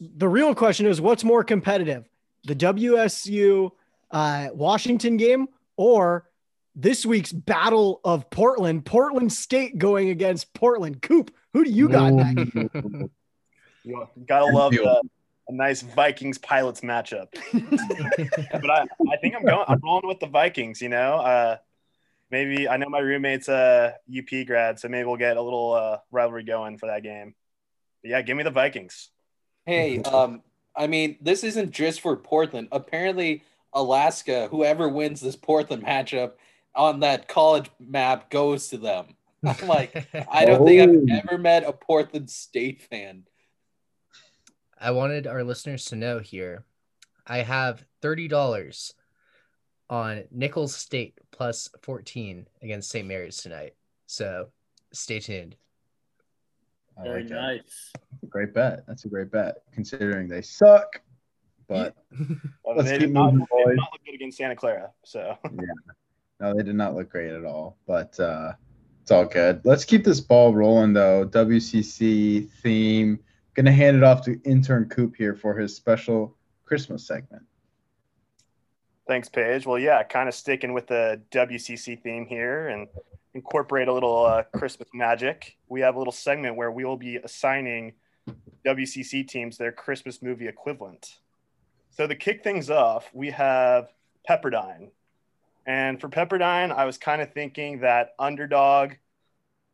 the real question is what's more competitive the wsu uh, washington game or this week's battle of portland portland state going against portland coop who do you got next? You gotta love uh, a nice Vikings Pilots matchup. but I, I think I'm going. I'm rolling with the Vikings. You know, uh, maybe I know my roommate's a UP grad, so maybe we'll get a little uh, rivalry going for that game. But yeah, give me the Vikings. Hey, um, I mean, this isn't just for Portland. Apparently, Alaska, whoever wins this Portland matchup on that college map goes to them. I'm like, I don't think Oh. I've ever met a Portland State fan. I wanted our listeners to know here. I have thirty dollars on Nicholls State plus fourteen against St. Mary's tonight. So stay tuned. I Very like it. nice. Great bet. That's a great bet, considering they suck. But Well, Let's they keep did not, moving, they did boys. not look good against Santa Clara. So yeah, no, they did not look great at all. But uh, it's all good. Let's keep this ball rolling, though. WCC theme. Gonna hand it off to intern Coop here for his special Christmas segment. thanks, Paige. Well, yeah, kind of sticking with the WCC theme here and incorporate a little uh, Christmas magic. We have a little segment where we will be assigning WCC teams their Christmas movie equivalent. So to kick things off, we have Pepperdine. And for Pepperdine, I was kind of thinking that underdog,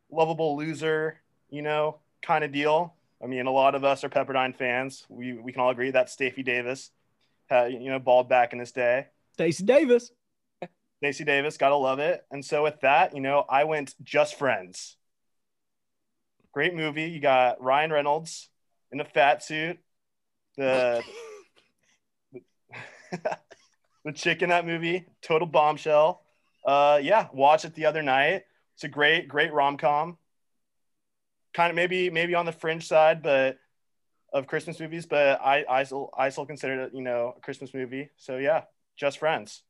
lovable loser, you know, kind of deal. I mean, a lot of us are Pepperdine fans. We, we can all agree that Stacy Davis, had, you know, balled back in his day. Stacy Davis. Stacy Davis, gotta love it. And so with that, you know, I went Just Friends. Great movie. You got Ryan Reynolds in a fat suit. The the chick in that movie, total bombshell. Uh, yeah, watch it the other night. It's a great, great rom com. Kind of maybe maybe on the fringe side, but of Christmas movies. But I I still I still consider it you know a Christmas movie. So yeah, Just Friends.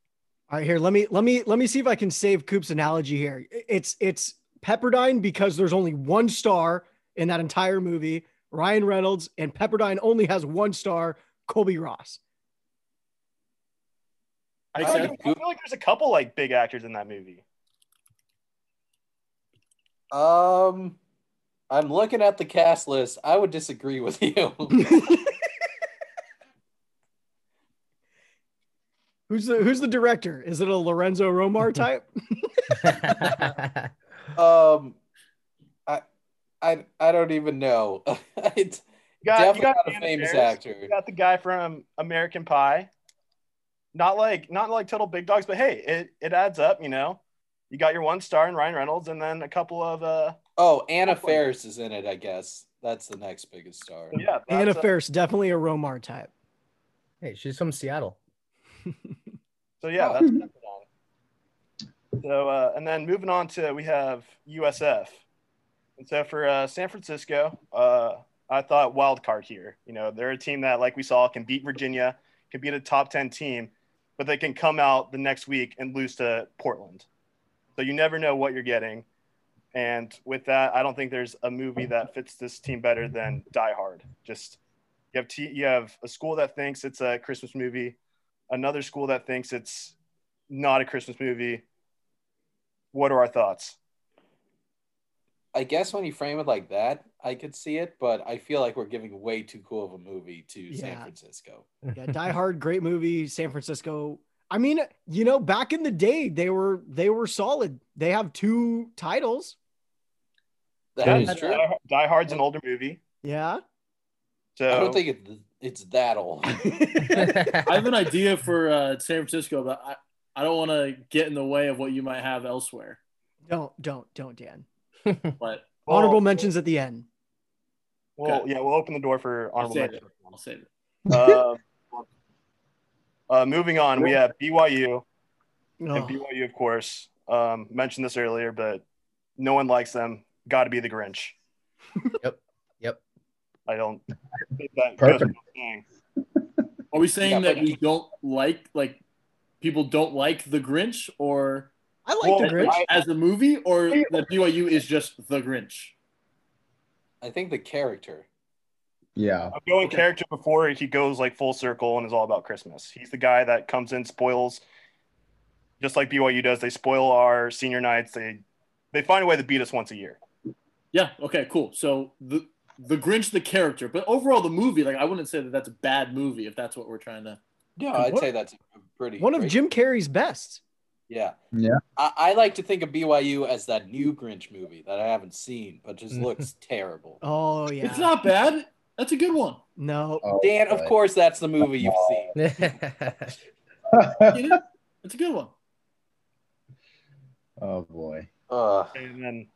All right, here. Let me let me let me see if I can save Coop's analogy here. It's it's Pepperdine because there's only one star in that entire movie, Ryan Reynolds, and Pepperdine only has one star, Colby Ross. I Makes feel, like, I feel like there's a couple like big actors in that movie. Um, I'm looking at the cast list. I would disagree with you. Who's the who's the director? Is it a Lorenzo Romar type? um, I, I, I don't even know. it's You got, definitely you got not a famous Faris. actor. You got the guy from American Pie. Not like not like total big dogs, but hey, it, it adds up, you know. You got your one star in Ryan Reynolds, and then a couple of uh Oh, Anna Faris is in it. I guess that's the next biggest star. so yeah. Anna that's, uh, Faris, definitely a Romar type. hey, she's from Seattle. So yeah, Oh. that's Pepperdine. So uh, and then moving on to we have USF, and so for uh, San Francisco, uh, I thought wild card here. You know, they're a team that, like we saw, can beat Virginia, can beat a top ten team, but they can come out the next week and lose to Portland. So you never know what you're getting. And with that, I don't think there's a movie that fits this team better than Die Hard. Just you have t- you have a school that thinks it's a Christmas movie, another school that thinks it's not a Christmas movie. What are our thoughts? I guess when you frame it like that, I could see it, but I feel like we're giving way too cool of a movie to San Francisco. Yeah, Die Hard, great movie. San Francisco. I mean, you know, back in the day, they were they were solid. They have two titles. That Yeah, Die, true. Die Hard's an older movie, Yeah. so I don't think it, it's that old. I have an idea for uh, San Francisco, but I, I don't want to get in the way of what you might have elsewhere. don't don't don't Dan. But Well, Honorable mentions at the end. Well, Okay. yeah, we'll open the door for I'll honorable save mention. it. I'll save it. Uh, uh, moving on, we have BYU and Oh, BYU, of course. Um, mentioned this earlier, but no one likes them. Got to be the Grinch. Yep. Yep. I don't think that goes Perfect. without saying. Are we saying Yeah, that we don't like like people don't like the Grinch or I like Well, the Grinch. I- as a movie or that BYU is just the Grinch? I think the character. Yeah. I'm going character before he goes like full circle and is all about Christmas. He's the guy that comes in, spoils, just like BYU does. They spoil our senior nights. They they find a way to beat us once a year. Yeah. Okay. Cool. So the the Grinch, the character, but overall the movie, like I wouldn't say that that's a bad movie if that's what we're trying to. Yeah, I'd What- say that's pretty One of great- Jim Carrey's best. Yeah. Yeah. I, I like to think of BYU as that new Grinch movie that I haven't seen, but just looks terrible. Oh yeah. It's not bad. That's a good one. no. Oh, Dan, of course, that's the movie you've seen. Get it? It's a good one. oh boy. Uh, And then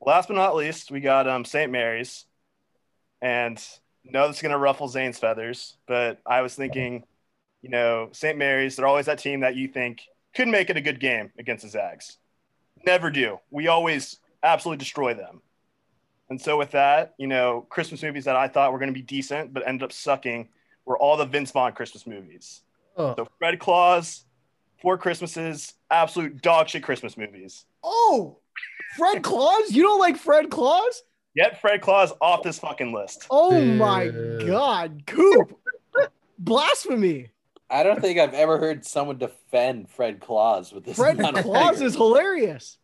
last but not least, we got um St. Mary's. And no, this is gonna ruffle Zane's feathers, but I was thinking, you know, St. Mary's, they're always that team that you think could make it a good game against the Zags. Never do. We always absolutely destroy them. And so with that, you know, Christmas movies that I thought were gonna be decent but ended up sucking were all the Vince Vaughn Christmas movies. Oh, So Fred Claus, Four Christmases, absolute dog shit Christmas movies. Oh, Fred Claus? You don't like Fred Claus? Get Fred Claus off this fucking list. Oh my Boo. God, Coop! Blasphemy! I don't think I've ever heard someone defend Fred Claus with this. Fred Claus is hilarious.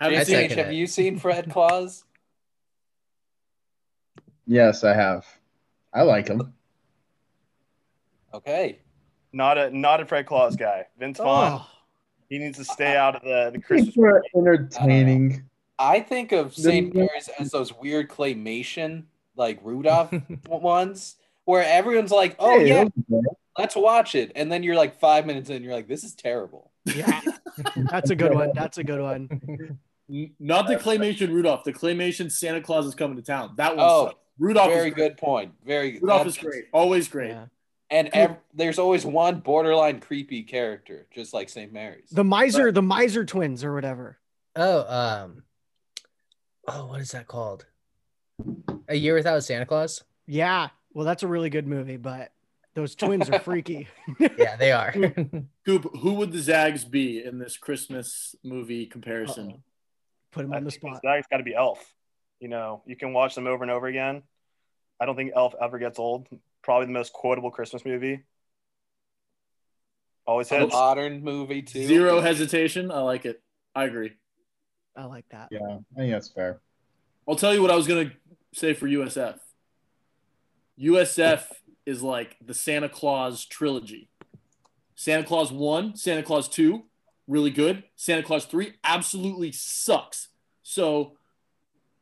Have you I JCH, seen have you seen Fred Claus? Yes, I have. I like him. Okay. Not a not a Fred Claus guy. Vince Vaughn. Oh, He needs to stay out of the, the Christmas Super movie. entertaining. I think of The- St. Mary's as those weird claymation, like Rudolph ones, where everyone's like, oh, Hey, yeah, those are good. let's watch it. And then you're like five minutes in, you're like, this is terrible. yeah, that's a good one. That's a good one. N- Not the claymation Rudolph, the claymation Santa Claus is coming to town. That one. Oh, sucks. Rudolph Very is good point. Very good. Rudolph is great. Always great. Yeah. And ev- there's always one borderline creepy character, just like St. Mary's. The miser, the miser twins, or whatever. oh, um, oh, what is that called? A Year Without Santa Claus. Yeah, well, that's a really good movie, but those twins are freaky. Yeah, they are. Coop, who would the Zags be in this Christmas movie comparison? Uh-oh. Put him I on the think this spot. guy's got to be Elf. You know, you can watch them over and over again. I don't think Elf ever gets old. Probably the most quotable Christmas movie. Always A modern movie too. Zero hesitation. I like it. I agree. I like that. Yeah, I think that's fair. I'll tell you what I was gonna say for USF. USF is like the Santa Claus trilogy. Santa Claus one, Santa Claus two, really good. Santa Claus three absolutely sucks. So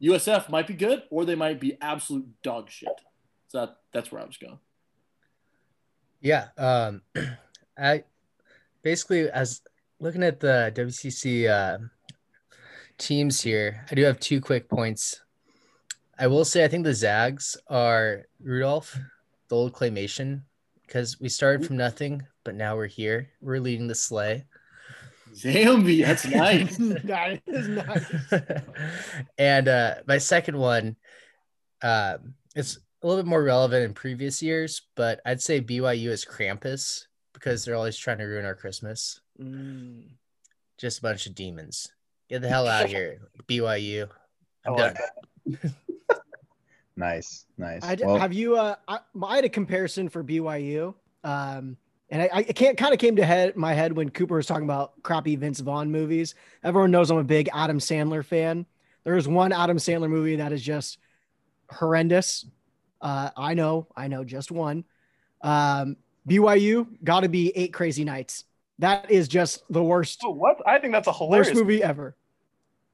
USF might be good, or they might be absolute dog shit. So that, that's where I was going. Yeah. Um, I basically, as looking at the WCC uh, teams here, I do have two quick points. I will say I think the Zags are Rudolph, the old claymation, because we started from nothing, but now we're here. We're leading the sleigh. Zambi, that's nice. that is nice. and uh, my second one, um, it's a little bit more relevant in previous years, but I'd say BYU is Krampus because they're always trying to ruin our Christmas. Mm. Just a bunch of demons. Get the hell out of here, BYU. I I'm like done. that. Nice, nice. I, Well, have you? Uh, I, I had a comparison for BYU, um, and I, I can't kind of came to head my head when Cooper was talking about crappy Vince Vaughn movies. Everyone knows I'm a big Adam Sandler fan. There is one Adam Sandler movie that is just horrendous. Uh, I know, I know, just one. Um, BYU got to be Eight Crazy Nights. That is just the worst, Oh, what? I think that's a hilarious. worst movie ever.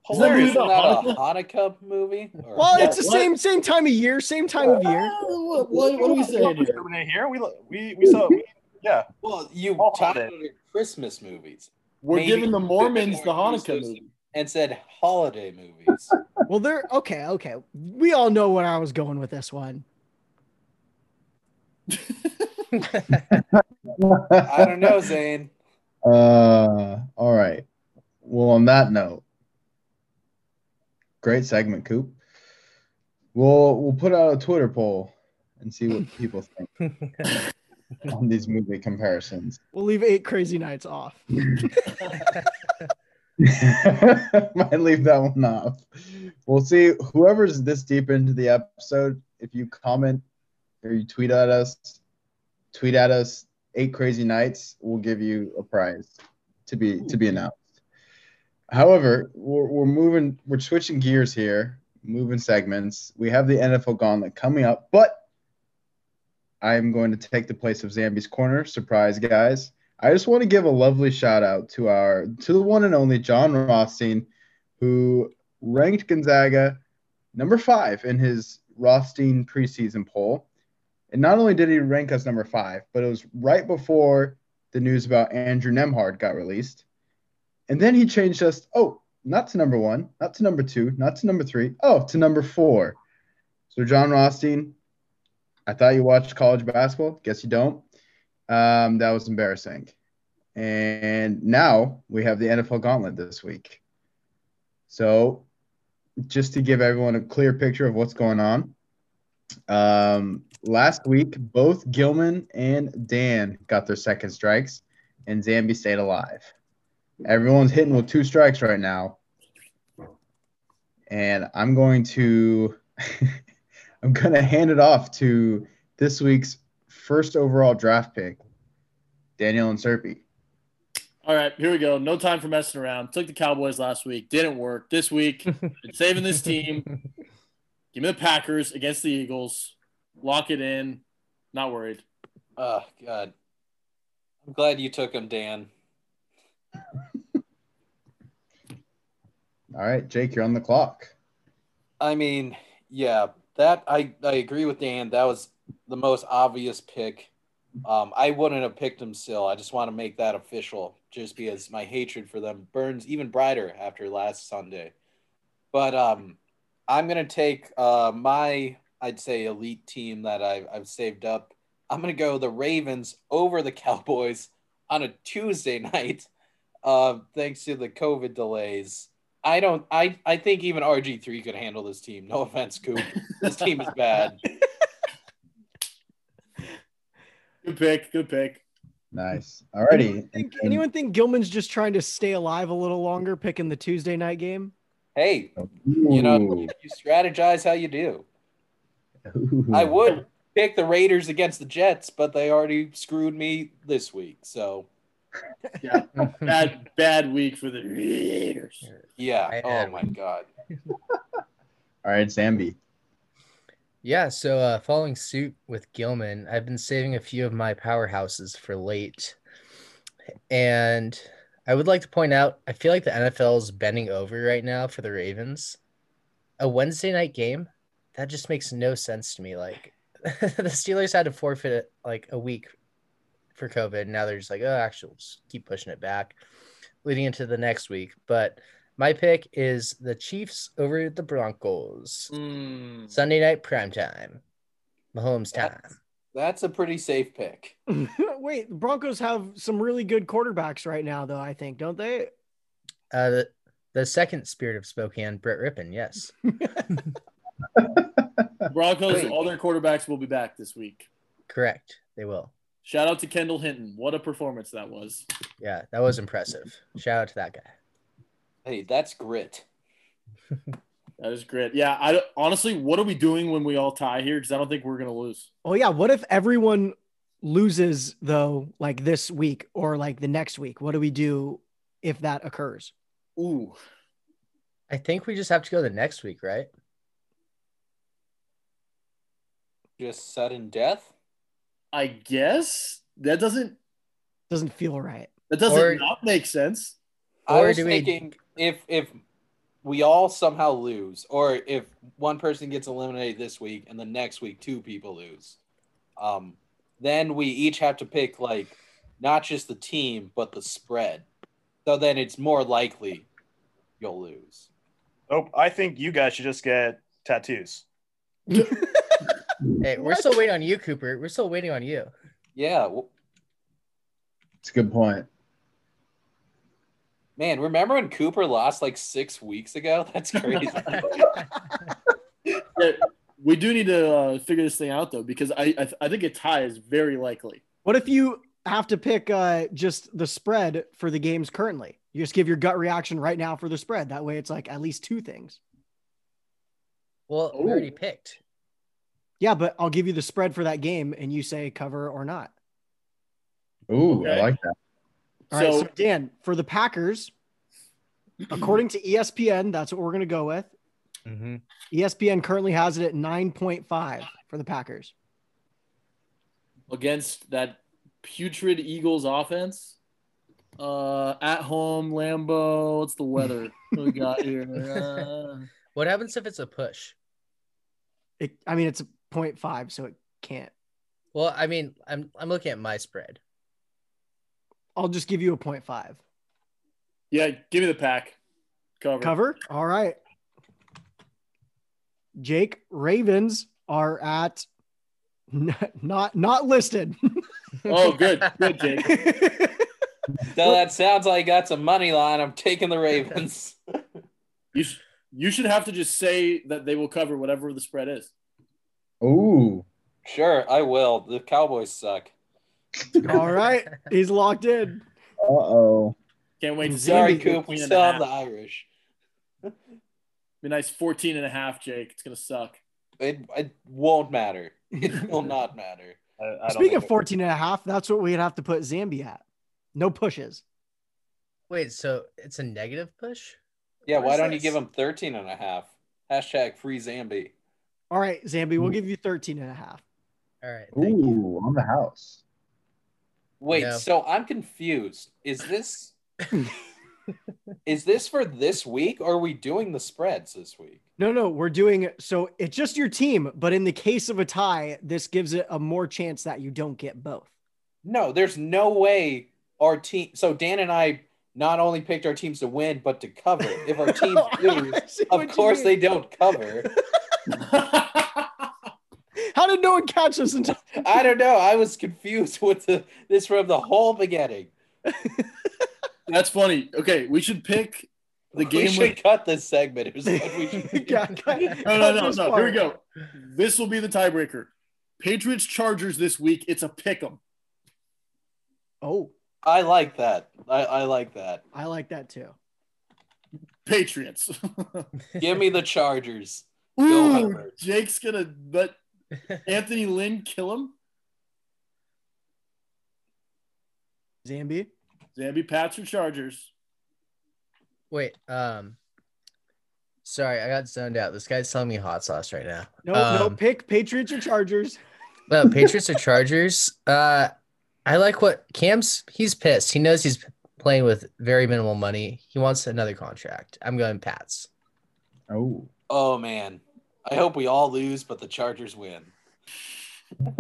Hilarious. Isn't that a Hanukkah movie? Or- Well, it's the What? same same time of year, same time of year. What, what, what are we saying here? Here. We we we saw. We, yeah. well, you All talked about Christmas movies We're Maybe giving the Mormons the Hanukkah inclusive. movie. and said holiday movies. Well, they're okay. Okay, we all know where I was going with this one. I don't know, Zane. uh, all right. Well, on that note, great segment, Coop. We'll we'll put out a Twitter poll, and see what people think on these movie comparisons. We'll leave eight crazy nights off. Might leave that one off. We'll see. Whoever's this deep into the episode, if you comment or you tweet at us, tweet at us eight crazy nights, we'll give you a prize to be to be announced. However, we're, we're moving, we're switching gears here, moving segments. We have the NFL Gauntlet coming up, but I'm going to take the place of Zambi's corner. Surprise, guys! I just want to give a lovely shout out to our to the one and only Jon Rothstein, who ranked Gonzaga number five in his Rothstein preseason poll. And not only did he rank us number five, but it was right before the news about Andrew Nembhard got released. And then he changed us, oh, not to number one, not to number two, not to number three, oh, to number four. So, Jon Rothstein, I thought you watched college basketball. Guess you don't. Um, that was embarrassing. And now we have the NFL Gauntlet this week. So, just to give everyone a clear picture of what's going on, um, last week, both Gilman and Dan got their second strikes, and Zambi stayed alive. Everyone's hitting with two strikes right now. And I'm going to I'm going to hand it off to this week's first overall draft pick, Daniel and Serpy. All right, here we go. No time for messing around. Took the Cowboys last week. Didn't work. This week, been saving this team. Give me the Packers against the Eagles. Lock it in. Not worried. Oh God. I'm glad you took him, Dan. All right, Jake, you're on the clock. I mean, yeah, that I, I agree with Dan. That was the most obvious pick. Um, I wouldn't have picked him still. I just want to make that official just because my hatred for them burns even brighter after last Sunday. But um, I'm going to take uh, my, I'd say, elite team that I've, I've saved up. I'm going to go the Ravens over the Cowboys on a Tuesday night, uh, thanks to the COVID delays. I don't. I I think even RG three could handle this team. No offense, Coop. this team is bad. Good pick. Good pick. Nice. Alrighty. Anyone think, anyone think Gilman's just trying to stay alive a little longer, picking the Tuesday night game? Hey, you know, you strategize how you do. Ooh. I would pick the Raiders against the Jets, but they already screwed me this week. So Yeah. bad bad week for the Raiders. yeah. I Oh had my god. All right, Zambi. Yeah, so uh, following suit with Gilman, I've been saving a few of my powerhouses for late. And I would like to point out, I feel like the NFL is bending over right now for the Ravens. A Wednesday night game, that just makes no sense to me. Like the Steelers had to forfeit like a week for COVID. Now they're just like, oh, actually, we'll just keep pushing it back, leading into the next week. But my pick is the Chiefs over the Broncos. Mm, Sunday night primetime. Mahomes time. that's, that's a pretty safe pick. Wait, the Broncos have some really good quarterbacks right now, though. I think, don't they? Uh, the, the second spirit of Spokane, Brett Rypien. Yes. Broncos, Wait. all their quarterbacks will be back this week. Correct. They will. Shout out to Kendall Hinton. What a performance that was. Yeah, that was impressive. Shout out to that guy. Hey, that's grit. That is grit. Yeah, I honestly, what are we doing when we all tie here? Because I don't think we're gonna lose. Oh yeah. What if everyone loses though, like this week or like the next week? What do we do if that occurs? Ooh, I think we just have to go the next week, right? Just sudden death. I guess that doesn't Doesn't feel right. that doesn't Or- not make sense. I Or was do we- thinking if if we all somehow lose, or if one person gets eliminated this week and the next week two people lose, um, then we each have to pick like not just the team but the spread. So then it's more likely you'll lose. Oh, I think you guys should just get tattoos. Hey, we're still waiting on you, Cooper. We're still waiting on you. Yeah, w- It's a good point. man. Remember when Cooper lost like six weeks ago? That's crazy. Yeah, We do need to uh, figure this thing out though, because I I, I think a tie is very likely. What if you have to pick uh, just the spread for the games currently? You just give your gut reaction right now for the spread. That way, it's like at least two things. Well, we already picked. Yeah, but I'll give you the spread for that game, and you say cover or not. Ooh, Okay. I like that. All right, So- so Dan, for the Packers, according to ESPN, that's what we're going to go with. Mm-hmm. ESPN currently has it at 9.5 for the Packers. against that putrid Eagles offense. Uh, at home, Lambeau. What's the weather what we got here? Uh, What happens if it's a push? It, I mean, it's a 0.5, so it can't. Well, I mean, I'm I'm looking at my spread. I'll just give you a 0.5. yeah, give me the pack. Cover. Cover? All right. Jake, Ravens are at n- not not listed. Oh, good, good, Jake. So that sounds like I got some money line. I'm taking the Ravens. You sh- you should have to just say that they will cover whatever the spread is. Ooh. sure, I will. The Cowboys suck. All right. He's locked in. Uh oh. Can't wait to see. Sorry, the Coop. We 14 and a still have the. Irish. Be nice 14 and a half, Jake. It's gonna suck. It, it won't matter. It will not matter. I, I Speaking of 14 and a half, that's what we'd have to put Zambia at. No pushes. Wait, so it's a negative push? Yeah, What why don't you give him 13 and a half? Hashtag free Zambi. All right, Zambi, we'll mm. give you 13 and a half. All right. Thank you. Ooh, on the house. Wait, No. so I'm confused. Is this is this for this week or are we doing the spreads this week? No, no, we're doing so it's just your team, but in the case of a tie, this gives it a more chance that you don't get both. No, there's no way our team. So Dan and I not only picked our teams to win, but to cover. If our teams lose, I see what of course they don't cover. How did no one catch us until I don't know. I was confused with the this from the whole beginning. That's funny. Okay, we should pick the we game. should With... cut this segment. Is what we should Yeah, cut- No, no, no, this no. Here we go. This will be the tiebreaker. Patriots Chargers this week. It's a pick 'em. Oh, I like that. I, I like that. I like that too. Patriots. Give me the Chargers. Ooh, Jake's gonna let Anthony Lynn kill him. Zambi. Zambi Pats or Chargers. Wait, um sorry, I got zoned out. This guy's telling me hot sauce right now. No, no, Um, pick Patriots or Chargers. No, Patriots or Chargers. Uh, I like what Cam's. He's pissed. He knows he's playing with very minimal money. He wants another contract. I'm going Pats. Oh. Oh man. I hope we all lose, but the Chargers win.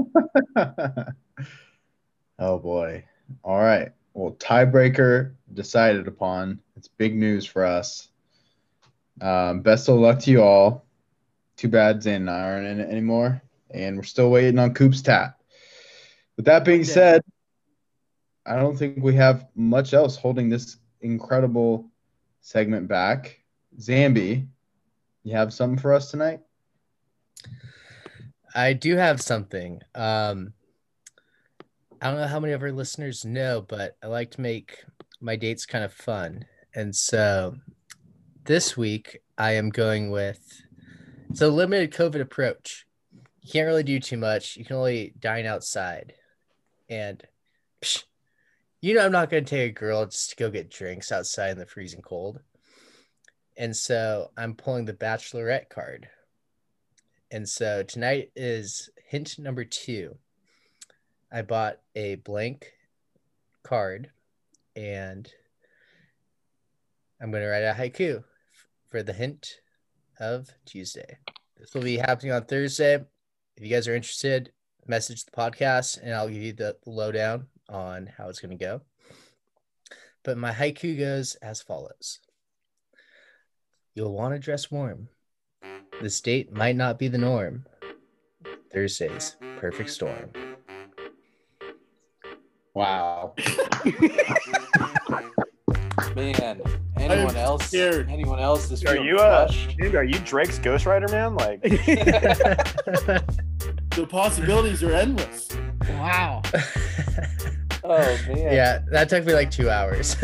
oh boy. All right. Well, tiebreaker decided upon. It's big news for us. Um, best of luck to you all. Too bad Zan and I aren't in it anymore, and we're still waiting on Coop's tap. With that being Yeah. said, I don't think we have much else holding this incredible segment back. Zambi, you have something for us tonight? I do have something. Um, I don't know how many of our listeners know, but I like to make my dates kind of fun. And so this week I am going with it's a limited COVID approach. You can't really do too much. You can only dine outside. And psh, you know, I'm not going to take a girl just to go get drinks outside in the freezing cold. And so I'm pulling the bachelorette card. And so tonight is hint number two. I bought a blank card and I'm going to write a haiku for the hint of Tuesday. This will be happening on Thursday. If you guys are interested, message the podcast and I'll give you the lowdown on how it's going to go. But my haiku goes as follows You'll want to dress warm. This state might not be the norm. Thursday's perfect storm. Wow. Man. Anyone else? scared. Anyone else? This Are you uh, dude? Are you Drake's ghostwriter, man? Like, The possibilities are endless. wow. Oh man. yeah, that took me like two hours.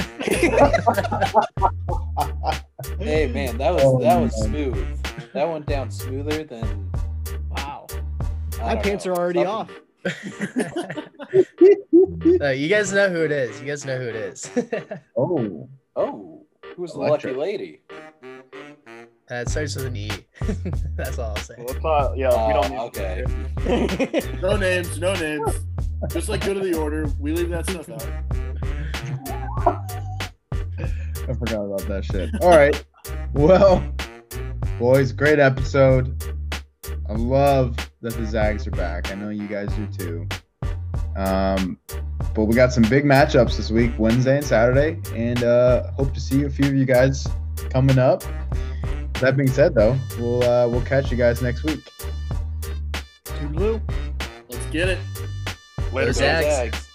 Hey man, that was Oh, that was man. smooth. That went down smoother than. Wow. My pants know, are already something- off. Uh, you guys know who it is. You guys know who it is. Oh, Oh, who's the lucky lady? uh, it starts with an E. That's all I'll say. let's not. Yeah, we don't. Oh, Need okay. No names, no names. Just like go to the order. We leave that stuff out. I forgot about that shit. All right. Well, boys, great episode. I love that the Zags are back. I know you guys do too. Um, but we got some big matchups this week, Wednesday and Saturday, and uh, hope to see a few of you guys coming up. That being said, though, we'll uh, we'll catch you guys next week. Toodaloo. Let's get it. Later, guys. Zags. Zags.